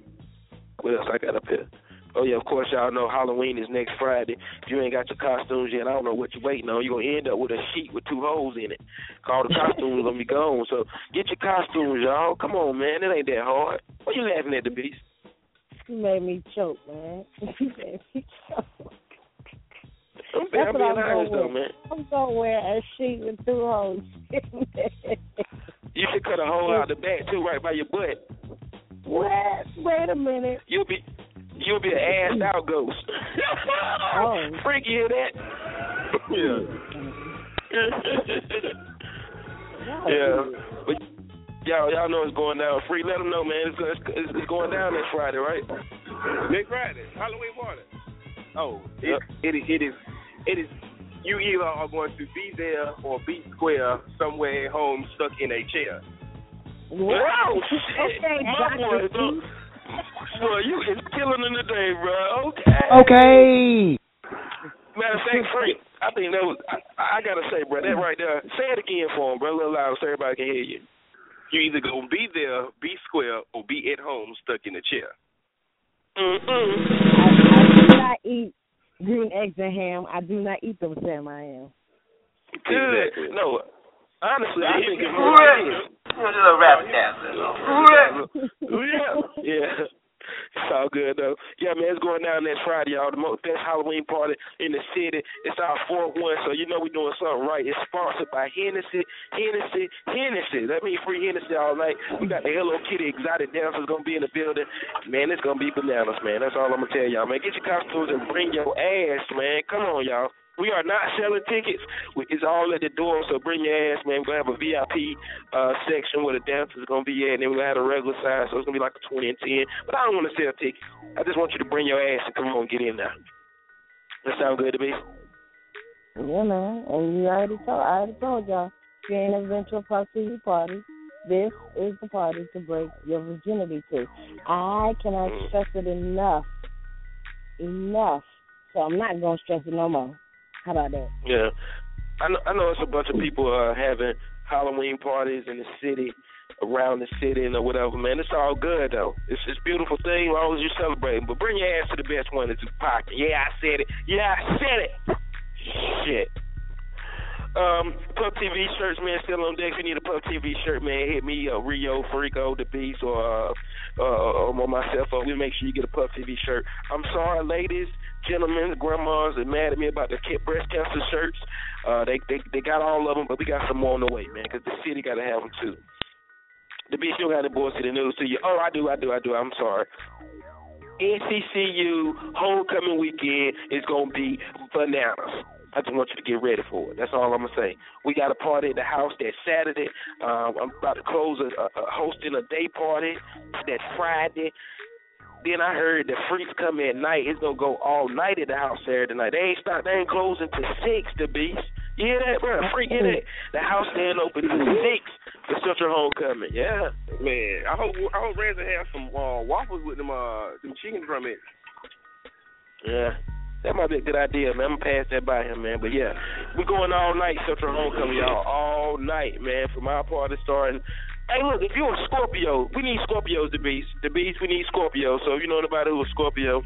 what else I got up here? Oh yeah, of course y'all know Halloween is next Friday. If you ain't got your costumes yet, I don't know what you're waiting on. You're gonna end up with a sheet with two holes in it. All the costumes gonna be gone. So get your costumes, y'all. Come on, man. It ain't that hard. What you laughing at the beast? You made me choke, man. You made me choke. I'm, That's I'm what being I'm gonna honest though, man. I'm gonna wear a sheet with two holes. You should cut a hole out the back too, right by your butt. what? Wait a minute. You'll be you'll be an assed out ghost. Oh. Freaky hear that? Yeah. yeah. But y'all y'all know it's going down. Free, let them know, man. It's, it's, it's going down next Friday, right? Next Friday, Halloween party. Oh, it, it is. It is. It is. You either are going to be there or be square somewhere at home, stuck in a chair. Wow, oh, shit. Okay, My Dr. boy, D. though. Boy, you is killing in the day, bro. Okay. Okay. Matter of fact, Frank, I think that was, I, I gotta say, bro, that right there, say it again for him, bro, a little louder so everybody can hear you. You either gonna be there, be square, or be at home, stuck in a chair. Mm-mm. I do not eat green eggs and ham. I do not eat them Sam I am. Good. No, honestly, I think it's You're just a rap dancer. yeah, yeah. It's all good though. Yeah, man, it's going down next Friday, y'all. The most best Halloween party in the city. It's our fourth one, so you know we're doing something right. It's sponsored by Hennessy, Hennessy, Hennessy. That means free Hennessy all night. We got the Hello Kitty exotic dancers gonna be in the building. Man, it's gonna be bananas, man. That's all I'm gonna tell y'all, man. Get your costumes and bring your ass, man. Come on, y'all. We are not selling tickets. We- It's all at the door, so bring your ass, man. We're going to have a VIP uh, section where the dancers are going to be at, and then we're going to have a regular size, so it's going to be like a 20 and 10. But I don't want to sell tickets. I just want you to bring your ass and come on, get in there. That sound good to me? You know, and you already told I already told y'all. If you ain't never been to a Pop party, this is the party to break your virginity to. I cannot stress it enough. Enough. So I'm not gonna stress it no more. How about that? Yeah. I know, I know it's a bunch of people uh, having Halloween parties in the city, around the city and or whatever, man. It's all good, though. It's it's beautiful thing as long as you celebrating. But bring your ass to the best one that's pocket. Yeah, I said it. Yeah, I said it. Shit. Um, Puff TV shirts, man, still on deck. If you need a Puff TV shirt, man, hit me, uh, Rio, Frico, The Beast, or uh, uh, on myself, uh, we make sure you get a Puff TV shirt. I'm sorry, ladies, gentlemen, grandmas are mad at me about the ca- breast cancer shirts. Uh, they they they got all of them, but we got some more on the way, man, because the city got to have them too. The bitch you got the boys to the news to you. Oh, I do, I do, I do. I'm sorry. NCCU homecoming weekend is gonna be bananas. I just want you to get ready for it. That's all I'm gonna say. We got a party at the house that Saturday. Um, I'm about to close a, a, a hosting a day party that Friday. Then I heard the freaks come at night. It's gonna go all night at the house Saturday night. They ain't stop. They ain't closing till six. The beast. You hear that, bro? Freak, hear that? The house stand open till six for Central Homecoming. Yeah. Man, I hope I hope Ransom have some uh, waffles with them uh them chicken drumettes. Yeah. That might be a good idea, man. I'm gonna pass that by him, man. But yeah, we're going all night Central Homecoming, y'all. All night, man. From our party starting. Hey, look, if you're a Scorpio, we need Scorpios, to be The beast, we need Scorpios. So if you know anybody who's a Scorpio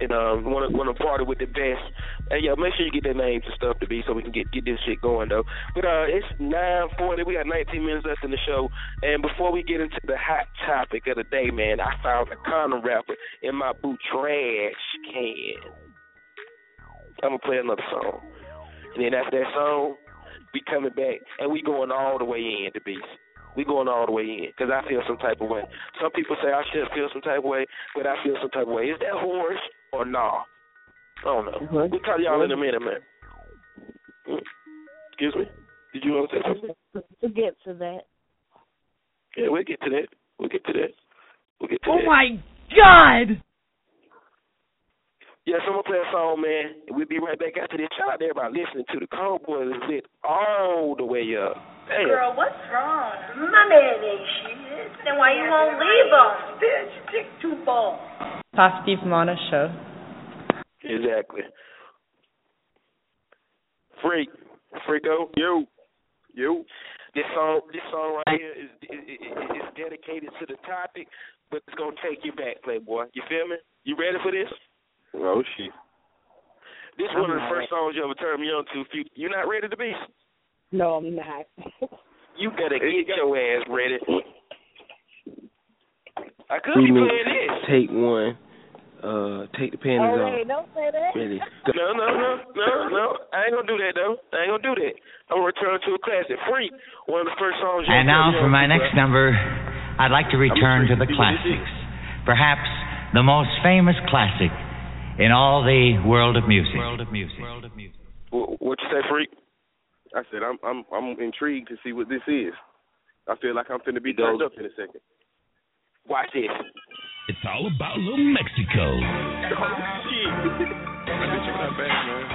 and um want to want to party with the best, and yeah, make sure you get their names and stuff to be so we can get get this shit going though. But uh, it's nine forty. We got 19 minutes left in the show, and before we get into the hot topic of the day, man, I found a condom wrapper in my boot trash can. I'm gonna play another song, and then after that song, we coming back and we going all the way in the beast. We going all the way in because I feel some type of way. Some people say I should feel some type of way, but I feel some type of way. Is that horse or nah? I don't know. We'll tell y'all in a minute, man. Mm. Excuse me. Did you want to say something? To get to that. Yeah, we'll get to that. We'll get to that. We'll get to Oh that. Oh my God! Yes, I'm gonna play a song, man. We'll be right back after this. Shout out to everybody listening to the Cowboys is lit all the way up. Damn. Girl, what's wrong? My man ain't shit. Then why you won't leave him? Bitch, dick too ball. Puff TV Morning show. Exactly. Freak, Freako, you, you. This song, this song right here is is, is, is dedicated to the topic, but it's gonna take you back, Playboy. You feel me? You ready for this? Oh shit. This I'm one of the first songs you ever turned me on to. If you you not ready to be? No, I'm not. You better get your ass ready. I could be playing this. take one. Uh, take the panties oh, off. wait, don't say that. Ready. No, no, no, no, no. I ain't gonna do that though. I ain't gonna do that. I'm gonna return to a classic. Freak, one of the first songs. you And ever now turned me for my to, next bro. number, I'd like to return to the classics. Perhaps the most famous classic in all the world of music. World of music. Wh- What you say, Freak? I said I'm I'm I'm intrigued to see what this is. I feel like I'm finna be turned up in a second. Watch this. It's all about little Mexico. Oh shit. I bet not bad, man.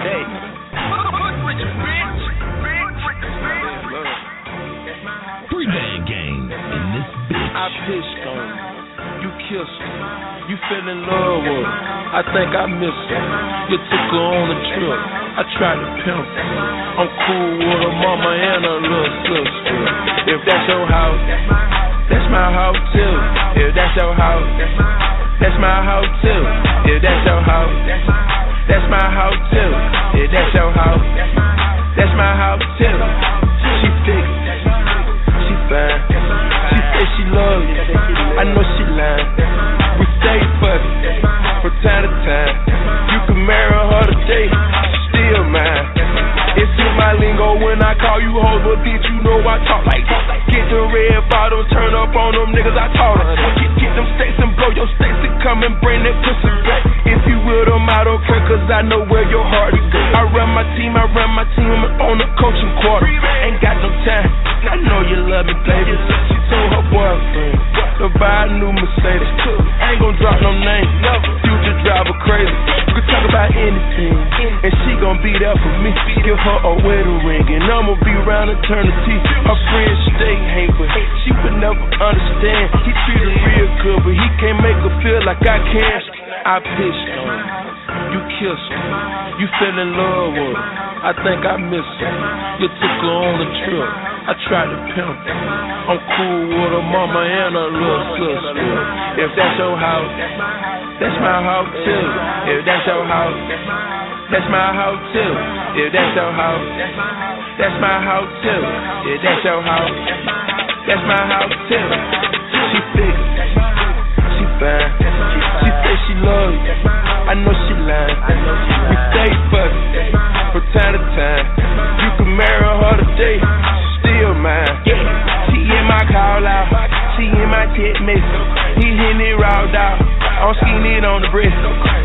Hey. Three band gang in this bitch. I pitched on you. You kissed her. You fell in love with her. I think I missed her. You took her on a trip. I tried to pimp her. I'm cool with her mama and her little sister. If that's your house, that's my house too. If that's your house, that's my house too. If that's your house, that's my house too. If that's your house, that's my house too. She thick, she fine. She said she love you. I know she lying. We stay fucking from time to time. Lingo when I call you hoes, but bitch, you know I talk like Get the red bottoms, turn up on them niggas I taught her. Get, get them stakes and blow your stakes and come and bring that pussy back. If you will them, I don't care, cause I know where your heart is. I run my team, I run my team on the coaching quarter. Ain't got no time. I know you love me, baby. She told her boyfriend to buy a new Mercedes. I ain't gon' drop no name. Future driver crazy. You can talk about anything, and she gon' be there for me. Give her a wedding ring, and I'ma be around eternity. Her friends stay hate, but she would never understand. He treat her real good, but he can't make her feel like I can. I pissed on her. You kissed her. You fell in love with her. I think I missed her. You took her on a trip. I tried to pimp. I'm cool with her mama and her little sister. If that's your house, that's my house too. If that's your house, that's my house too. If that's your house, that's my house too. If that's your house, That's my house too. She thick, she fine. She say she love you. I know she lying. We stay fucking from time to time. You can marry her today, she in my tit message. He hitting it raw out. I'm skinny on the breast.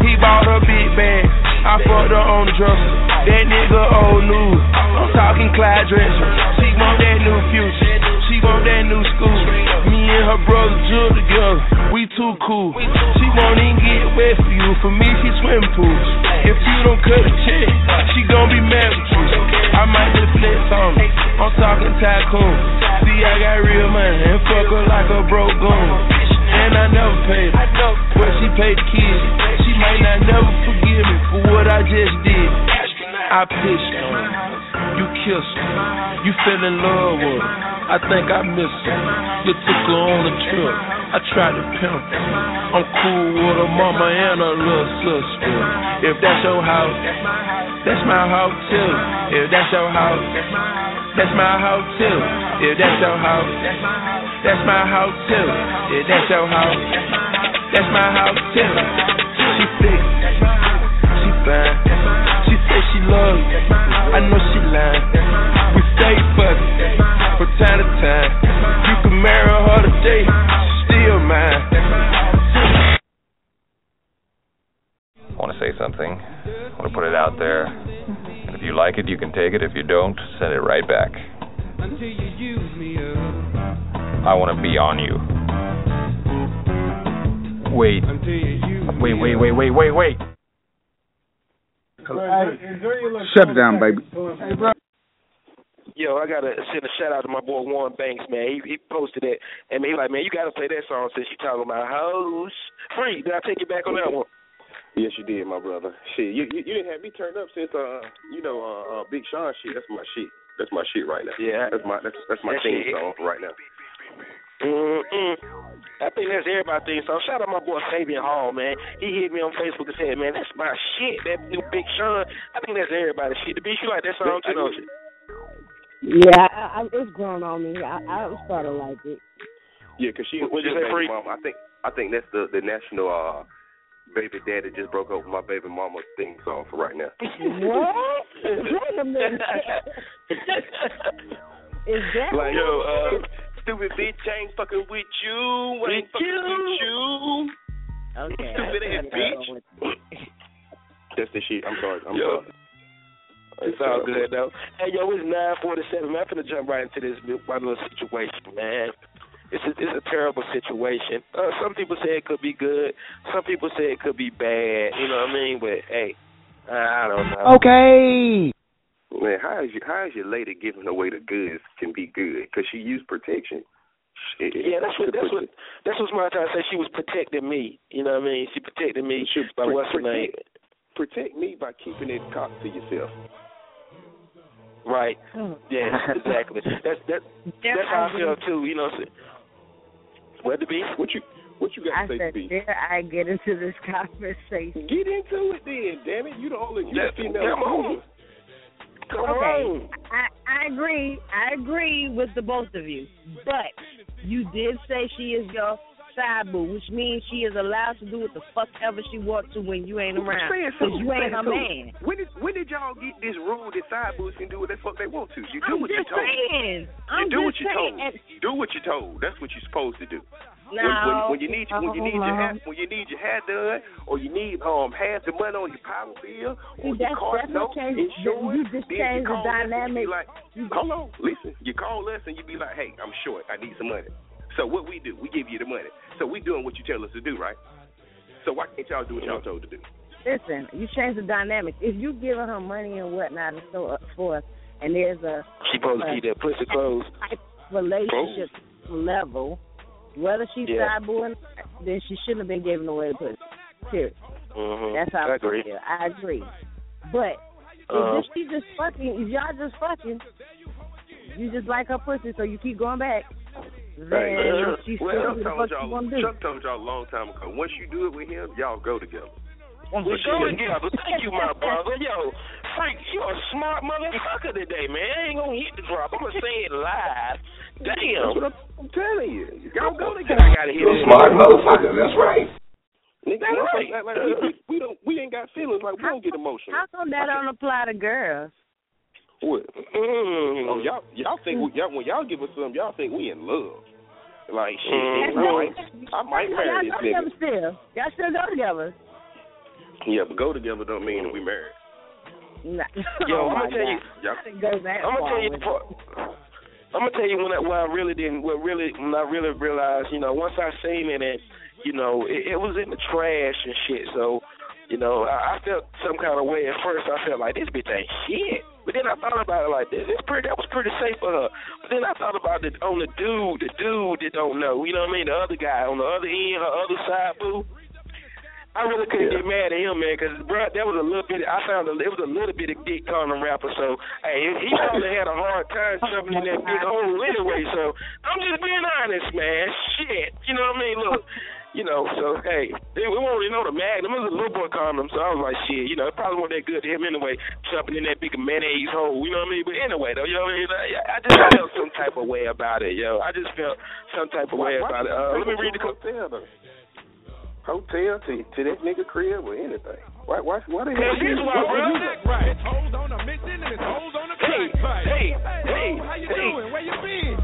He bought her big bag. I fucked her on the dresser. That nigga old news. I'm talking Clyde Drexler. She want that new future. She want that new school. Me and her brother Jill together. We too cool. She won't even get wet for you. For me, she swim pools. I pitched on. You kissed her. You fell in love with her. I think I miss her. You took her on a trip. I tried to pimp her. I'm cool with her mama and her little sister. If that's your house, that's my house too. If that's your house, that's my house too. If that's your house, that's my house too. If that's your house, that's my house too. She thick, she fine. Like it, you can take it. If you don't, send it right back. I want to be on you. Wait. Wait, wait, wait, wait, wait, wait. Shut it down, baby. Yo, I gotta send a shout out to my boy Warren Banks, man. He he posted that, and he like, man, you gotta play that song since you talking about hoes. Free, did I take you back on that one? Yes, you did, my brother. Shit, you you, you didn't have me turned up since uh you know uh, uh Big Sean shit. That's my shit. That's my shit right now. Yeah, that's my that's that's my That theme shit. song right now. Mm-mm. I think that's everybody thing. So shout out my boy Fabian Hall, man. He hit me on Facebook and said, man, that's my shit. That new Big Sean. I think that's everybody's shit. The bitch, you like that song too, don't you? Yeah, I, I, it's grown on me. I, I started to like it. Yeah, 'cause she What'd you she say, Free? mama. I think I think that's the the national uh baby daddy just broke up with my baby mama theme song for right now. What? Wait a minute. Is that Like, Yo, uh, Stupid bitch, I ain't fucking with you. I ain't With fucking you. with you. Okay. Stupid ass bitch. That's the shit. I'm sorry. I'm Yo. sorry. It's all good though. Hey yo, it's nine forty seven. I'm finna jump right into this my little situation, man. It's a, it's a terrible situation. Uh, some people say it could be good. Some people say it could be bad. You know what I mean? But hey, I don't know. Okay. Man, how is your how is your lady giving away the goods can be good? Because she used protection. Shit. Yeah, that's what that's what that's what my trying to say. She was protecting me. You know what I mean? She protected me by Pro- what's her name? Protect me by keeping it cock to yourself. Right. Yeah, exactly. That's that. That's how I feel too. You know. What I'm saying? What the beef? What you what you got I to say, said, beef? dare I get into this conversation? Get into it then, damn it. You the only you Yeah, the female come on. on. Come okay, on. I, I agree. I agree with the both of you. But you did say she is your side boo, which means she is allowed to do what the fuck ever she wants to when you ain't around. Because you ain't her man. When did when did y'all get this rule that side boys can do what the fuck they want to? You do I'm what you're told. saying. I'm you do what you're told. Do what you're told. That's what you're supposed to do. No, when, when, when you need when you need your hair when you need your hair done or you need um half the money on your power bill or See, your car note, insurance, you just then changed the call us and you dynamic. be like, hold on, listen, you call us and you be like, hey, I'm short, I need some money. So what we do, we give you the money. So we doing what you tell us to do, right? So why can't y'all do what y'all told to do? Listen, you change the dynamic. If you giving her money and whatnot and so forth, and there's a She supposed to keep that pussy closed. type relationship level, whether she's Yeah. side booing, then she shouldn't have been giving away the pussy. Period. Mm-hmm. That's how I agree. feel. I agree. But Uh, if she just fucking, if y'all just fucking, you just like her pussy, so you keep going back. Then Right. she's well, still Chuck doing told fuck you y'all, want do. Chuck told y'all a long time ago. Once you do it with him, y'all go together. We go together. Thank you, my brother. Yo, freak, you a smart motherfucker today, man. I ain't gonna hit the drop. I'm gonna say it live. Damn. That's what I'm telling you. Y'all go I together. gotta hit You're a smart motherfucker. That's right. Nigga, That's that's right. Like, like, we, we, we don't we ain't got feelings like we don't get emotional. How come that don't apply to girls? What? Mm. Oh, y'all y'all think we, y'all when y'all give us something, y'all think we in love. Like shit, Mhm. I might I might marry Y'all this nigga. still. Y'all still go together. Yeah, but go together don't mean that we married. Nah. Yo, oh I'm gonna tell you. God. Y'all, go I'm gonna tell you the part. I'm gonna tell you when I, what I really didn't, what really, when I really realized, you know, once I seen it and, you know, it, it was in the trash and shit. So, you know, I, I felt some kind of way at first. I felt like this bitch ain't shit. But then I thought about it like this. It's pretty. That was pretty safe for her. But then I thought about it on the dude, the dude that don't know. You know what I mean? The other guy on the other end, her other side, boo. I really couldn't get mad at him, man, because bro, that was a little bit. I found a, it was a little bit of dick calling rapper. So hey, he probably had a hard time jumping in that big hole anyway. So I'm just being honest, man. Shit, you know what I mean? Look, you know. So hey, we won't even know the Magnum. It was a little boy condom. So I was like, shit, you know, it probably wasn't that good to him anyway, jumping in that big mayonnaise hole. You know what I mean? But anyway, though, you know what I mean? I, I just felt some type of way about it, yo. I just felt some type of way about it. Uh, let me read the. Co- hotel though. Hotel to to that nigga crib or anything. Why why why the hell? Cause this why, bro. Right. It's hoes on a mission and it's hoes on a Hey, crack pipe. hey, Hey, hey, how you hey. doing? Where you been?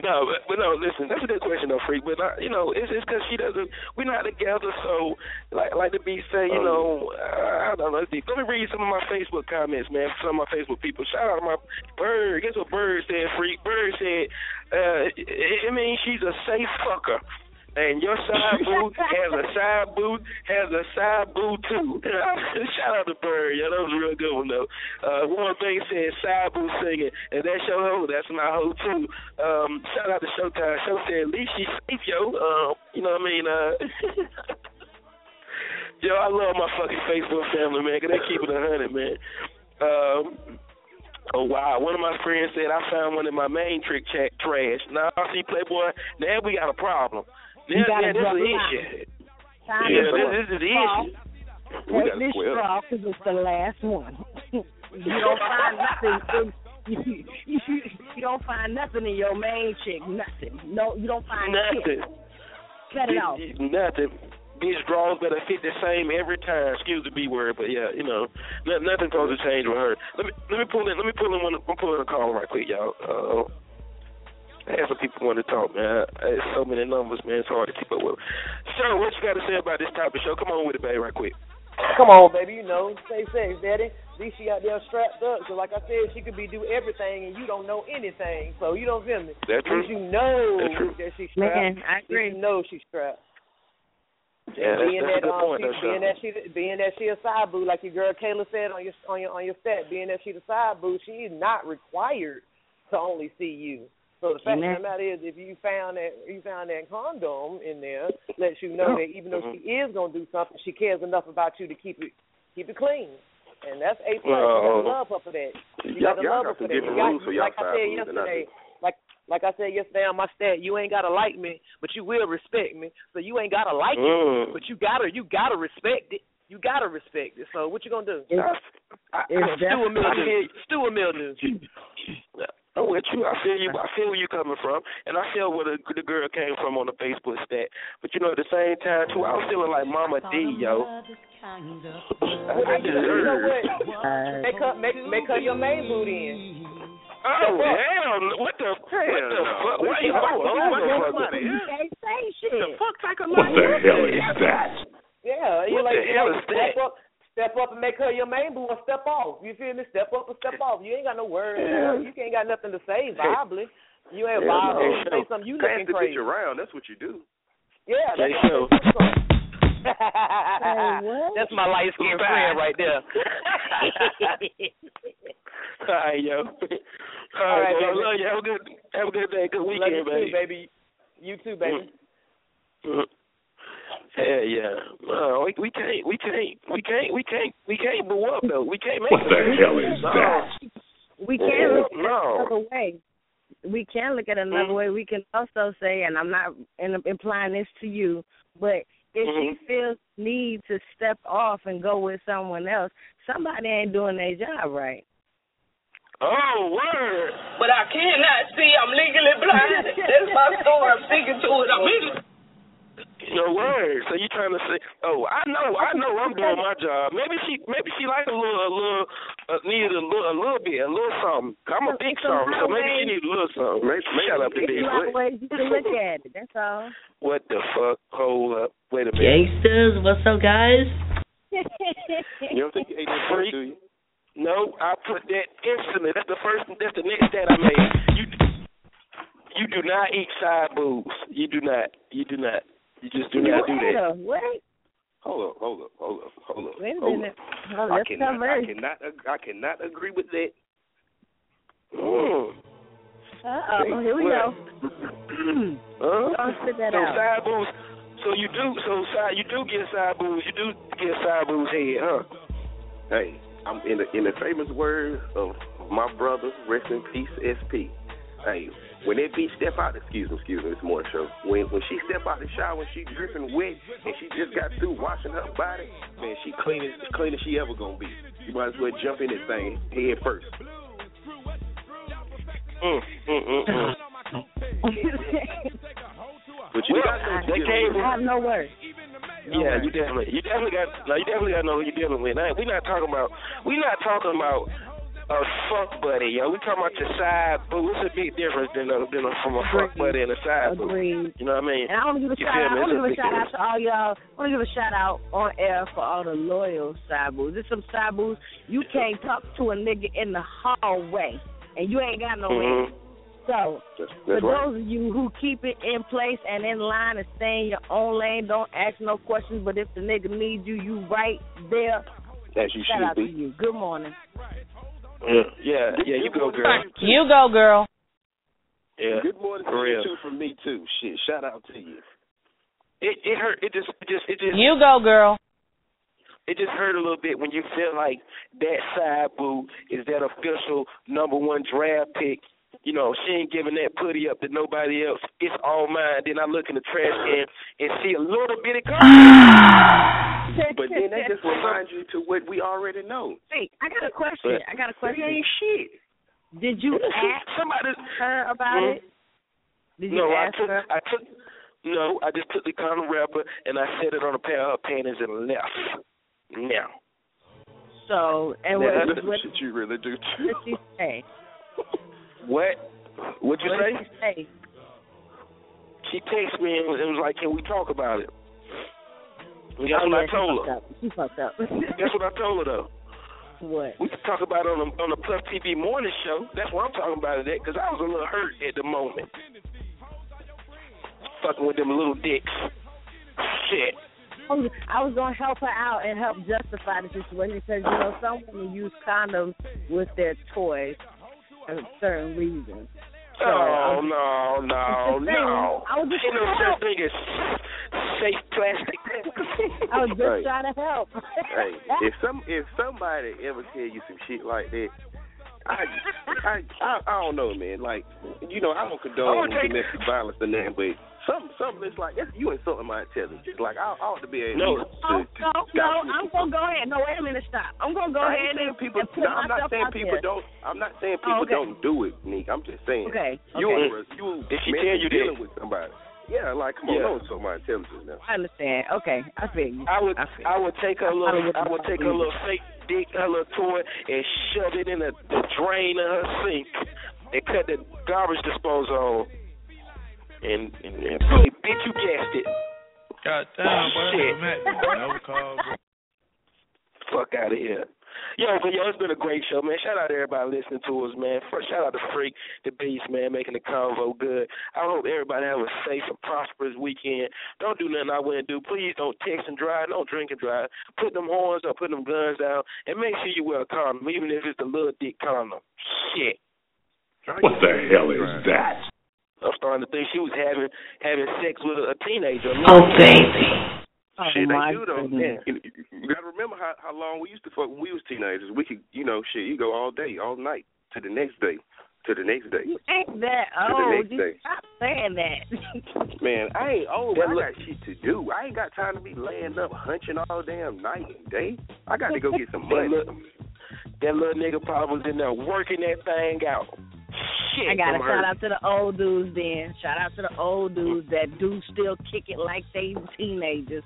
No, but, but no, listen, that's a good question though, freak. But I, you know, it's it's because she doesn't. We're not together, so like like the B say, you know, uh, I don't know. Let me read some of my Facebook comments, man. Some of my Facebook people. Shout out to my bird. Guess what Bird said? Freak. Bird said, uh, it, it means she's a safe fucker. And your side boo has a side boo has a side boo too. Shout out to Bird, yeah, that was a real good one though. Uh, one thing said side boo singing, and that's your hoe, that's my hoe too. Um, shout out to Showtime. Show said at least she's safe, yo. Um, you know what I mean? Uh, yo, I love my fucking Facebook family, man, 'cause they keep it a hundred, man. Um, Oh wow! One of my friends said I found one in my main trick chat trash. Now I see Playboy, now we got a problem. You gotta now this is the issue. Time Yeah, this, this is the issue. We Take this straw because it's the last one. you don't find nothing. In, you, you, you don't find nothing in your main chick. Nothing. No, you don't find Nothing. shit. Cut it off. Nothing. Bitch draws better fit the same every time. Excuse the B word, but yeah, you know, nothing, nothing supposed to change with her. Let me let me pull in let me pull in one. I'm pulling a call right quick, y'all. Uh, I had some people want to talk, man. It's so many numbers, man. It's hard to keep up with. So, what you got to say about this topic show? Come on with it, baby, right quick. Come on, baby, you know, stay safe, daddy. At least she out there strapped up. So, like I said, she could be do everything, and you don't know anything. So, you don't feel me. That's At least true. you know That's true. that she's strapped. Man, I At least You know she's strapped. Yeah, that's, being that's that good um, point, she, being that she being that she a side boo, like your girl Kayla said on your on your on your stat, being that she the side boo, she is not required to only see you. So the fact Amen. of the matter is, if you found that you found that condom in there, lets you know that even though she is gonna do something, she cares enough about you to keep it keep it clean. And that's a plus. you gotta love her for that. You y'all- gotta y'all love her got for that. You got- for like I said boos than I yesterday, like like I said yesterday on my stat, you ain't gotta like me, but you will respect me. So you ain't gotta like Mm. it, but you gotta you gotta respect it. You gotta respect it. So what you gonna do? Stew a mildew. Stew a mildew. I'm with you. I feel you. I feel where you're coming from, and I feel where the, the girl came from on the Facebook stat. But you know, at the same time too, I was feeling like Mama D, yo. I You know what? Make her make make her your main booty in. Oh hell! no. What the? what the fuck? Why you hold on, motherfucker? You can't say shit. The fuck What the hell is that? Yeah, you What like, the hell is that? Up, step up and make her your main boo or step off. You feel me? Step up or step off. You ain't got no words. Yeah. You ain't got nothing to say viably. You ain't Hell viable. no. You say something you Pass looking the bitch crazy. around. That's what you do. Yeah, Jay that's Show. what? That's my light skinned friend right there. All right, yo. All All right, right, bro. baby. Love you. Have a good, have a good day, good Love you weekend, too, baby. baby. You too, baby. Mm. Yeah, yeah. No, we, we can't, we can't, we can't, we can't, we can't boo up though. We can't make What the it. hell is no. that? We can look at No. another way. We can look at another Mm. way. We can also say, and I'm not in- implying this to you, but if Mhm. she feels need to step off and go with someone else, somebody ain't doing their job right. Oh, word. But I cannot see. I'm legally blind. That's my story. I'm sticking to it. I'm legally No word. So you trying to say? Oh, I know, I know, I'm doing my job. Maybe she, maybe she like a little, a little, uh, needed a little, a little bit, a little something. I'm a big something, so maybe she need a little something. Maybe, Shut up, the It's big a lot of foot. ways you can look at it. That's all. What the fuck? Hold up. Wait a minute. Gangsters, what's up, guys? You don't think you ate that freak? Do you? No, I put that instantly. That's the first. That's the next stat I made. You, you do not eat side boobs. You do not. You do not. You just do not do that. Wait, Hold up, hold up, hold up, hold up. wait a hold minute. up. Oh, I cannot, I cannot, I cannot agree with that. Mm. Uh oh, here we go. Huh? Don't spit that so out. side boobs. So you do. So side. You do get side boobs. You do get side boobs head, huh? Hey, I'm in the in the famous words of my brother, rest in peace, SP. Hey, when that bitch step out, excuse me, excuse me, it's more show. When when she step out the shower, when she dripping wet, and she just got through washing her body, man, she clean as clean as she ever gonna be. You might as well jump in this thing head first. Mm, mm, mm, mm. But you Well, gotta know they came. I have no words. Yeah, you definitely, you definitely got, no, you definitely got to know who you're dealing with. Now, we're not talking about, we're not talking about a fuck buddy, yo. We're talking about your side boo. It's a big difference than a, than a, from a fuck buddy and a side boo. Agreed. You know what I mean? And I want to give a You shout out. I want to give a shout out to all y'all. I want to give a shout out on air for all the loyal side boos. There's some side boos you can't talk to a nigga in the hallway, and you ain't got no Mhm. ring. So That's, for right. those of you who keep it in place and in line and stay in your own lane, don't ask no questions. But if the nigga needs you, you right there. As you Shout should out to be. you. Good morning. Yeah, yeah, yeah. You go, girl. You go, girl. Yeah, Good morning to for you real. too from me too. Shit, shout out to you. It it hurt. It just it just it just You go, girl. it just hurt a little bit when you feel like that side boo is that official number one draft pick. You know, she ain't giving that putty up to nobody else. It's all mine. Then I look in the trash can and see a little bit of But then that just reminds you to what we already know. Hey, I got a question. But- I got a question. ain't shit. Did you ask somebody her about Mhm. it? Did you no, I took her? I took no, I just took the condom wrapper and I set it on a pair of her panties and left. Now. So, and Now, what, that's what, the shit you really do what did she say? What? What'd you what say? she say? She texted me and was, and was like, "Can we talk about it?" And that's oh, what yeah, I told she her. up. She fucked up. That's what I told her though. what? We could talk about it on the on the Puff TV morning show. That's what I'm talking about it at, because I was a little hurt at the moment. Fucking with them little dicks. Shit. I was gonna help her out and help justify the situation because you know some women use condoms with their toys for certain reasons. So, Oh no, no, I'm just saying, no! I was just Ain't no trying to such help. thing as safe plastic. I was just Right. trying to help. hey, if some if somebody ever tell you some shit like that, I I I, I don't know, man. Like you know, I don't condone I'm gonna take- domestic violence or nothing, but some something that's like that's, you insulting my intelligence. Like I, I ought to be able No. to, No, oh, to no, stop no, you. I'm gonna go ahead. No, wait a minute, stop. I'm gonna go I ahead and, people. and put no, I'm not saying people there. don't. I'm not saying Oh, people okay. don't do it, Nick. I'm just saying. Okay, You mm-hmm. okay. are you If she tell you that- dealing with somebody. Yeah, like come on, Yeah. don't insult my intelligence now. I understand. Okay, I feel you. I would I feel I would take her little follow I would take follow. her little fake dick, her little toy, and shove it in the, the drain of her sink, and cut the garbage disposal on. And, and, and really, bitch, you guessed it. God damn, boy. Shit. Never called, bro. Fuck out of here. Yo, but yo, it's been a great show, man. Shout out to everybody listening to us, man. First, shout out to Freak, the Beast, man, making the convo good. I hope everybody have a safe and prosperous weekend. Don't do nothing I wouldn't do. Please don't text and drive. Don't drink and drive. Put them horns up, put them guns down, and make sure you wear a condom, even if it's a little dick condom. Shit. What the hell is that? I'm starting to think she was having having sex with a, a teenager. Oh, baby. Oh, shit, they my do though. goodness. You, you gotta remember how how long we used to fuck when we was teenagers. We could, you know, shit, you go all day, all night to the next day. to the next day. You ain't that To the old. next You day. stop saying that. Man, I ain't old. That I look- got shit to do. I ain't got time to be laying up hunching all damn night and day. I got to go get some That money. little, that little nigga probably was in there working that thing out. Shit, I got to shout out to the old dudes then. Shout out to the old dudes that do still kick it like they teenagers.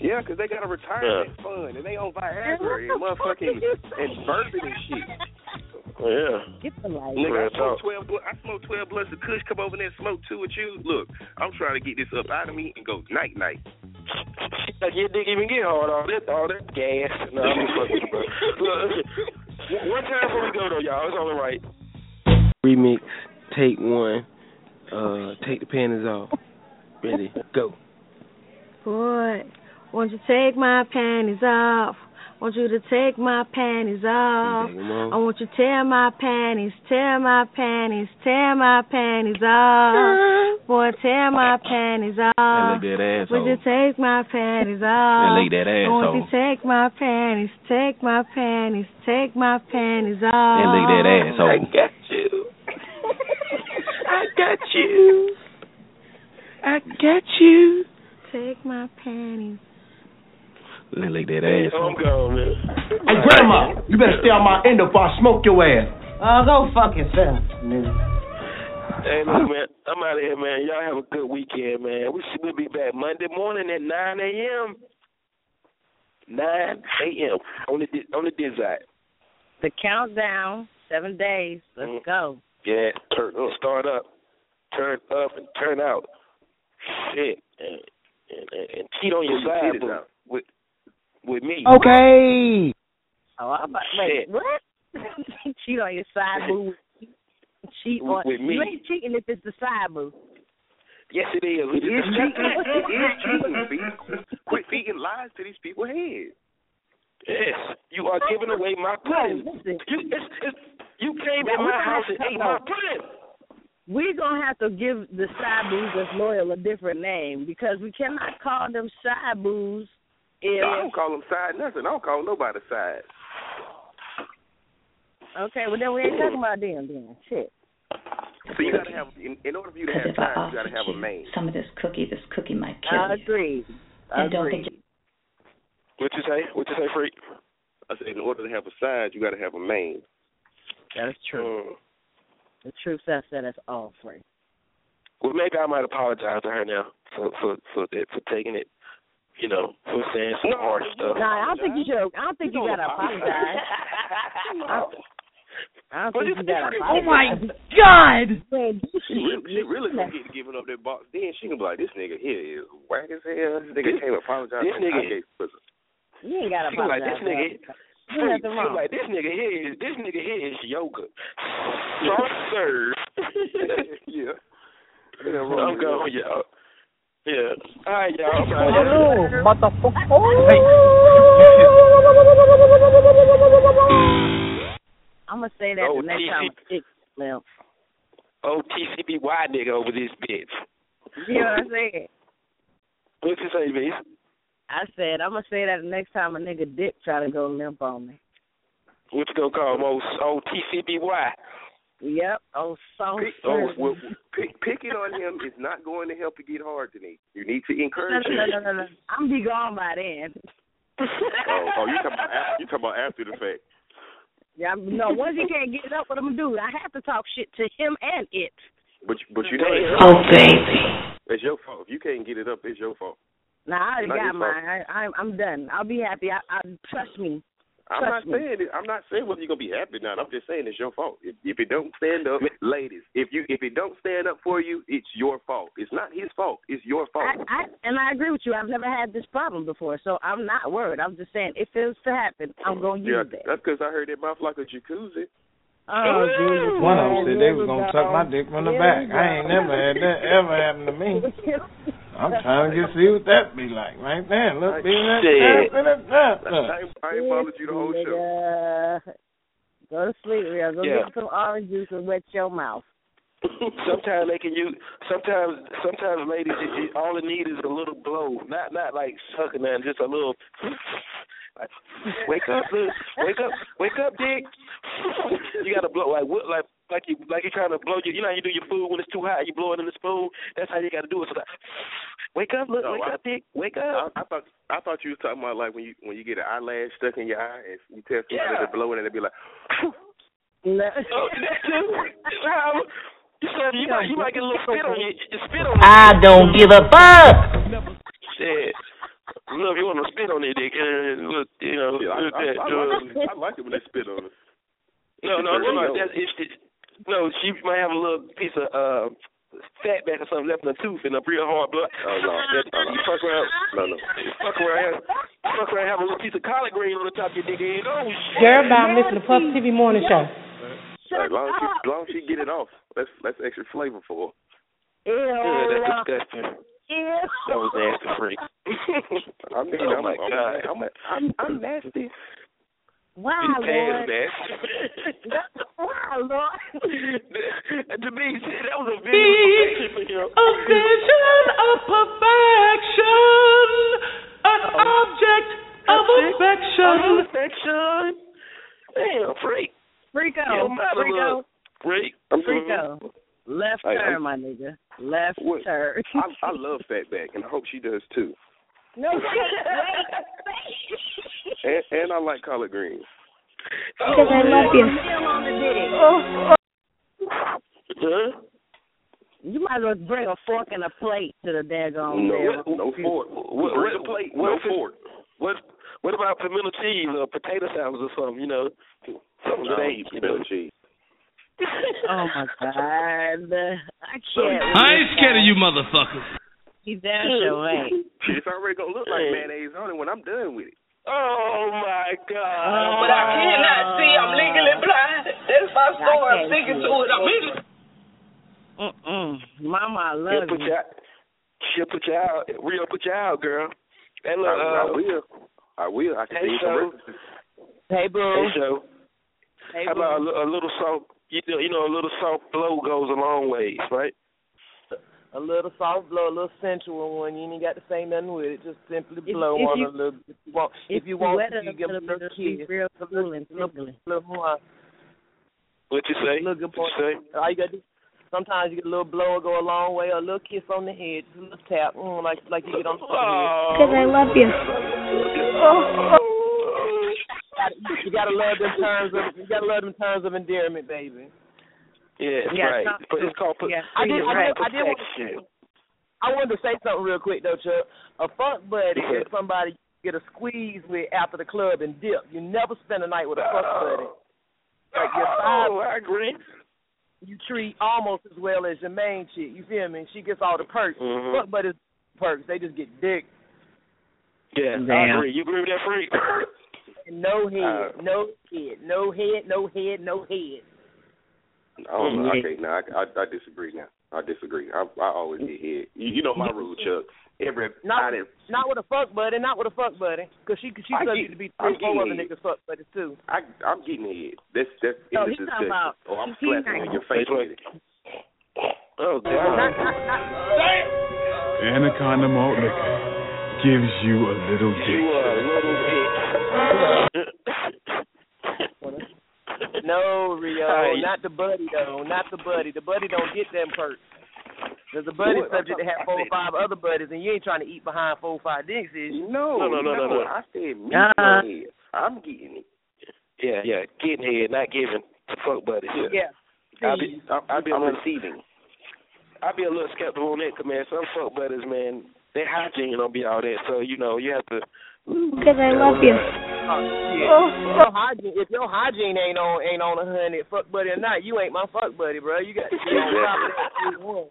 Yeah, 'cause they got a retirement fund and they on Viagra and motherfucking and bourbon and shit. Yeah. Get the light. Nigga, I Real smoke twelve. bl- I smoke twelve blunts of Kush. Come over there and smoke two with you. Look, I'm trying to get this up out of me and go night night. Like your dick even get hard all that all that gas. No, I'm just fucking with you, bro. Look, one time before we go though, y'all, it's only right. Remix, take one. Uh, take the panties off. Ready, go. Boy, won't you take my panties off? Want you to take my panties off. Take 'em off. I want you to tear my panties, tear my panties, tear my panties off. Boy, tear my panties off. lick Would you take my panties off? And lick that I want you to take my panties, take my panties, take my panties off. And lick that asshole. I got you. I got you. I got you. Take my panties. And lick that ass. I'm asshole. gone, man. Hey, Grandma, you better stay on my end up or I smoke your ass. Oh, go fuck yourself, nigga. Hey, look, man, I'm out of here, man. Y'all have a good weekend, man. We should we'll be back Monday morning at 9 a.m. 9 a.m. on the di- on the Dizite. The countdown, seven days. Let's Mhm. go. Yeah, turn up, start up, turn up, and turn out. Shit, and and, and, and cheat on your side titties with with me. Okay. Oh, I'm about, wait, Shit. what? Cheat on your side boo. Cheat With- on with me. You ain't cheating if it's the side boo. Yes, it is. It is cheating. it is cheating. B. Quit feeding lies to these people's heads. Yes, you are giving away my pudding. listen. You, it's, it's, you came Yeah, in we're my gonna house have and to ate talk my about- We're gonna have to give the side boos that's loyal a different name because we cannot call them side boos if I don't call them side nothing. I don't call nobody side. okay, well then we ain't talking about them then. Shit. So you gotta have, in, in order for you to have Because if I sides, you gotta have a you main. some of this cookie, this cookie might kill I you. agree. And don't Agreed. think What you say? What you say, freak? I said in order to have a side, you gotta have a main. That is true. Mm. The truth says that it's all free. Well, maybe I might apologize to her now for for for that for taking it. You know, for saying some No, hard stuff. No, I don't think you should. I don't think you, gotta apologize. I, I don't But think you gotta apologize. Oh my God! She really, she really gonna get giving up that box. Then she gonna be like, this nigga here is whack as hell. This nigga can't apologize. This nigga- I. You ain't gotta She was like, this nigga, There's nothing wrong. like, this nigga here is this nigga here is yoga. Soft serve. yeah. I'm going, y'all. Yeah. All right, y'all. Hello, here. motherfucker. I'm gonna say that Oh, the next time I stick Slim. Oh, TCBY nigga over this bitch. You know what I'm saying? What you say, B? I said I'm gonna say that the next time a nigga dick try to go limp on me. What you gonna call him? Oh, oh TCBY. Yep. Oh, so Pick, oh, well, pick, picking on him is not going to help you get hard to me. You need to encourage no, no, him. no, no, no. I'm be gone by then. Oh, oh, you talking about after, you talking about after the fact? Yeah, no. Once he can't get it up, what I'm gonna do? I have to talk shit to him and it. But you- but you know Oh, baby. it's your fault. If you can't get it up, it's your fault. Nah, I already Not got your fault. mine. I, I'm I'm done. I'll be happy. I, I trust me. I'm Trust not me. saying it. I'm not saying whether you're gonna be happy or not. I'm just saying it's your fault. If, if it don't stand up, ladies, if you if it don't stand up for you, it's your fault. It's not his fault. It's your fault. I, I and I agree with you. I've never had this problem before, so I'm not worried. I'm just saying if it was to happen, I'm gonna yeah, use that. that's because I heard it mouth like a jacuzzi. Oh, Jesus. One of them said they was gonna go. suck my dick from the back. I ain't never had that ever happen to me. I'm trying to just see what that be like right there. Look, be that, Shit. I, that. ain't- followed you the whole show. Go to sleep, real. Go Yeah. get some orange juice and wet your mouth. sometimes they can use. Sometimes, sometimes ladies, it, it, all it need is a little blow, not not like sucking, man, just a little. Like, wake up, look, wake up, wake up, dick. you gotta blow like what, like like you like you trying to blow your. You know how you do your food when it's too hot, you blow it in the spoon. That's how you gotta do it. So like, wake up, look, No, wake I- up, dick, wake up. I thought I thought you was talking about like when you when you get an eyelash stuck in your eye and you tell somebody Yeah. to blow it and they be like, Oh, that too. You said you might you might get a little spit on you. You spit on. I don't give a fuck. Shit. Look, you want to spit on your dick, and look, you know, yeah, I, look I, that. I, uh, like it, I like it when they spit on us. No, no, It's no, dirty. that's if it, no, she might have a little piece of uh fat back or something left in her tooth and a real hard blood. Oh, no. That, you fuck around, No, no. fuck around, fuck around, have a little piece of collard green on the top of your dick. And, oh shit. Girl, I'm listening to Puff TV Morning Show. As long as she, as long as she get it off, that's that's extra flavor for her. Yeah, that's disgusting. Ew. That was nasty freak. I mean, oh I'm, my I'm, god. I'm, I'm, I'm nasty. Wow, His pants Lord. nasty. Wow, Lord. to me, that was a Be video for him. a vision of perfection, an oh. object of affection. Affection. Damn, freak. Freako. Yo, mother Freako. look. Freak. Freako. Left Hey, turn, I'm- my nigga. Left What? turn. I, I love fatback, and I hope she does too. no, And, and I like collard greens. Oh, because I love you. Nail on. Oh, oh. Huh? You might as well bring a fork and a plate to the daggone No, bed. no fork. What, Bring what, a plate, what no if fork. What what about pimento cheese or potato salads or something? You know, something No, that ain't. You know. pimento cheese. Oh my God! I can't. I ain't scared of you motherfuckers. You damn sure ain't. It's already gonna look like mayonnaise on it when I'm done with it. Oh my God! But I cannot see. I'm legally blind. That's my I story. I'm sticking to it. it. I'm in Mm-mm. Mama, I She'll put you. you out. She'll put you out. Real put you out, girl. Hey, look, I, I uh, will. I will. I can Hey, see some so- references. Hey, boo. Hey, Joe. Hey, How boo. about a, a little soft? You know, you know, a little soft blow goes a long ways, right? A little soft blow, a little sensual one. You ain't got to say nothing with it. Just simply blow if on you- a little. If you want, If if you want, wet to, you a give a little little kiss. real A cool little, and little, tickly. little more. What you say? Look good What boy. you say? All you gotta do. Sometimes you get a little blow and go a long way, or a little kiss on the head, just a little tap, mm, like like you get on the top head. Because I love you. You gotta love them terms of you gotta love them terms of endearment, baby. Yeah, Yeah, right. some- But it's called. yeah. I did- I right. did- I did want- protection. I wanted to say something real quick though, Chuck. A funk buddy Yeah. is somebody you get a squeeze with after the club and dip. You never spend a night with a funk buddy. Like your side, Oh, I agree. you treat almost as well as your main chick. You feel me? She gets all the perks. Mhm. Funk buddies perks. They just get dick. Yeah, I agree. You agree with that, freak? No head, Uh, no head, no head, no head, no head. I don't know. Yeah. Okay, now I, I, I disagree. Now I disagree. I, I always get hit. You, you know my rule, Chuck. Every Not I didn't, with a fuck buddy, not with a fuck buddy, because she she I subject get- to be I'm three, four other getting- niggas fuck buddies too. I I'm getting hit. That's that's No, in the he's talking discussion. about- oh, I'm he's slapping not- you in your face with it. Oh Not, God. not, not, Anaconda malt liquor gives you a little You dick. are a little bitch. No, Rio, Hey. not the buddy though, not the buddy. The buddy don't get them perks. There's a buddy What? subject to have four or five other buddies, and you ain't trying to eat behind four or five dicks, is you? No, No, no, no, no, no. I said me Uh-uh. uh, head. I'm getting it. Yeah, yeah. Getting head, not giving. The fuck buddies. Yeah. I'll be, I'm, I'll be a I'm little, receiving. I'll be a little skeptical on that, 'cause, man. Some fuck buddies, man, their hygiene don't be all that. So you know, you have to. Because I love you. Oh, shit. If your hygiene, if your hygiene ain't on ain't on a hundred, fuck buddy or not, you ain't my fuck buddy, bro. You got to be on top of that. you.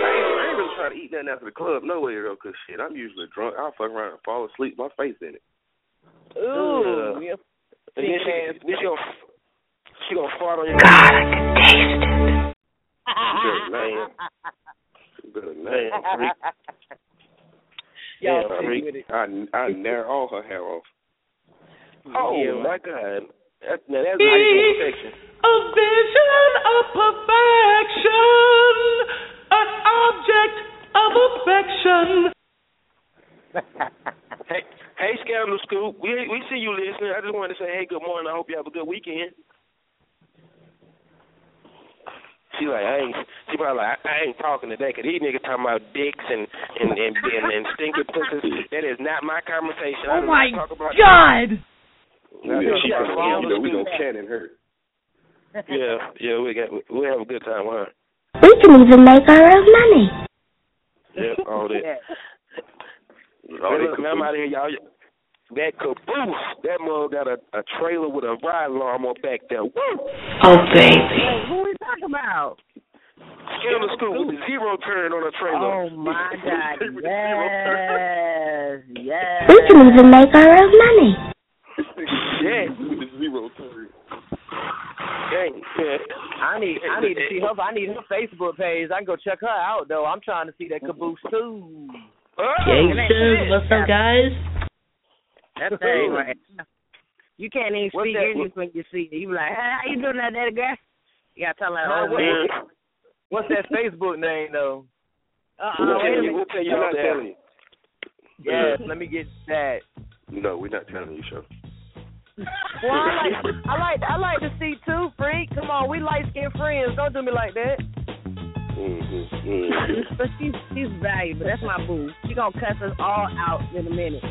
I ain't, really trying to eat nothing after the club no way though, 'cause shit, I'm usually drunk. I'll fuck around and fall asleep, my face in it. Ooh, yeah. And then she, then she gonna, she gonna fart on your. You better man. You better man. Y'all Yeah, stick freak. with it. I I narrow all her hair off. Oh Yeah. my God. That, now that's how you get perfection. A vision of perfection, an object of affection. hey, hey, Scandal Scoop. We we see you listening. I just wanted to say, hey, good morning. I hope you have a good weekend. She like, I ain't. She probably like, I, I ain't talking today 'cause these niggas talking about dicks and and and and, and stinking pussies. That is not my conversation. I Oh do my talk about God! That. Yeah, she Yeah, got you know, we gonna cannon her. Yeah, yeah, we got we have a good time, huh? We can even make our own money. Yeah, all that. All Hey, look, man, I'm out of here, y'all. That caboose, that mug got a, a trailer with a ride lawnmower back there. Woo! Oh, baby. Hey, out? we talking about? Scandal with a zero turn on a trailer. Oh my God! Yes, yes. We can even make our own money. Yeah. With the zero turn. Dang. I need I need to see her. I need her Facebook page. I can go check her out though. I'm trying to see that caboose too. Oh. Gangsters, what's up, guys? That thing right. You can't even What's speak English when you see it. You be like, hey, how you doing that, that girl? You gotta tell her, Huh, oh, what- man. What's that Facebook name though? Uh-uh, We're not wait a telling you. minute. We'll tell you We're not telling you. Yes, let me get that. No, we're not telling you, show. Well, I like I like I like to see too, freak. Come on, we light skinned friends. Don't do me like that. Mm-hmm. Mm-hmm. But she's she's valuable. That's my boo. She gonna cuss us all out in a minute.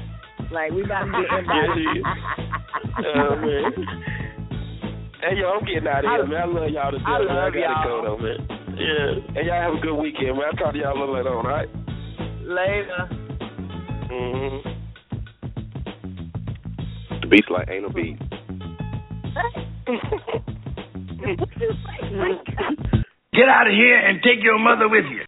Like we about to get everybody. Oh, man. Hey, yo, I'm getting out of here, man. I love y'all to death, I man. I love gotta y'all. go, though, man. Yeah. And y'all have a good weekend, man. I'll talk to y'all a little later on, all right? Later. Mm-hmm. The beast like ain't no beat. Get out of here and take your mother with you.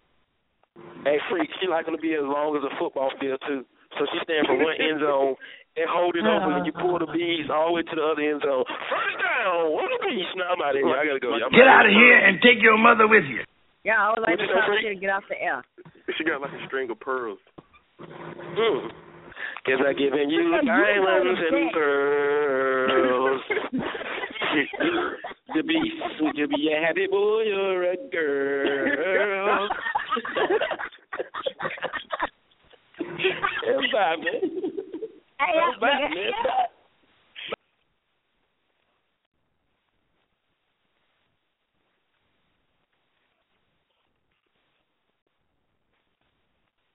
Hey, freak, she like gonna be as long as a football field too. So she stand from one end zone and hold it open, and you pull the beads all the way to the other end zone. First down, what the bees? Now I'm out of here. I gotta go. y'all. Get out of here and take your mother with you. Yeah, I would like What to you say, talk Freak? shit and get off the air. She got like a string of pearls. Mm. Guess I giving you diamonds and pearls. to be to be a happy boy or a girl. Bye, man. Hey, Bye, I- man.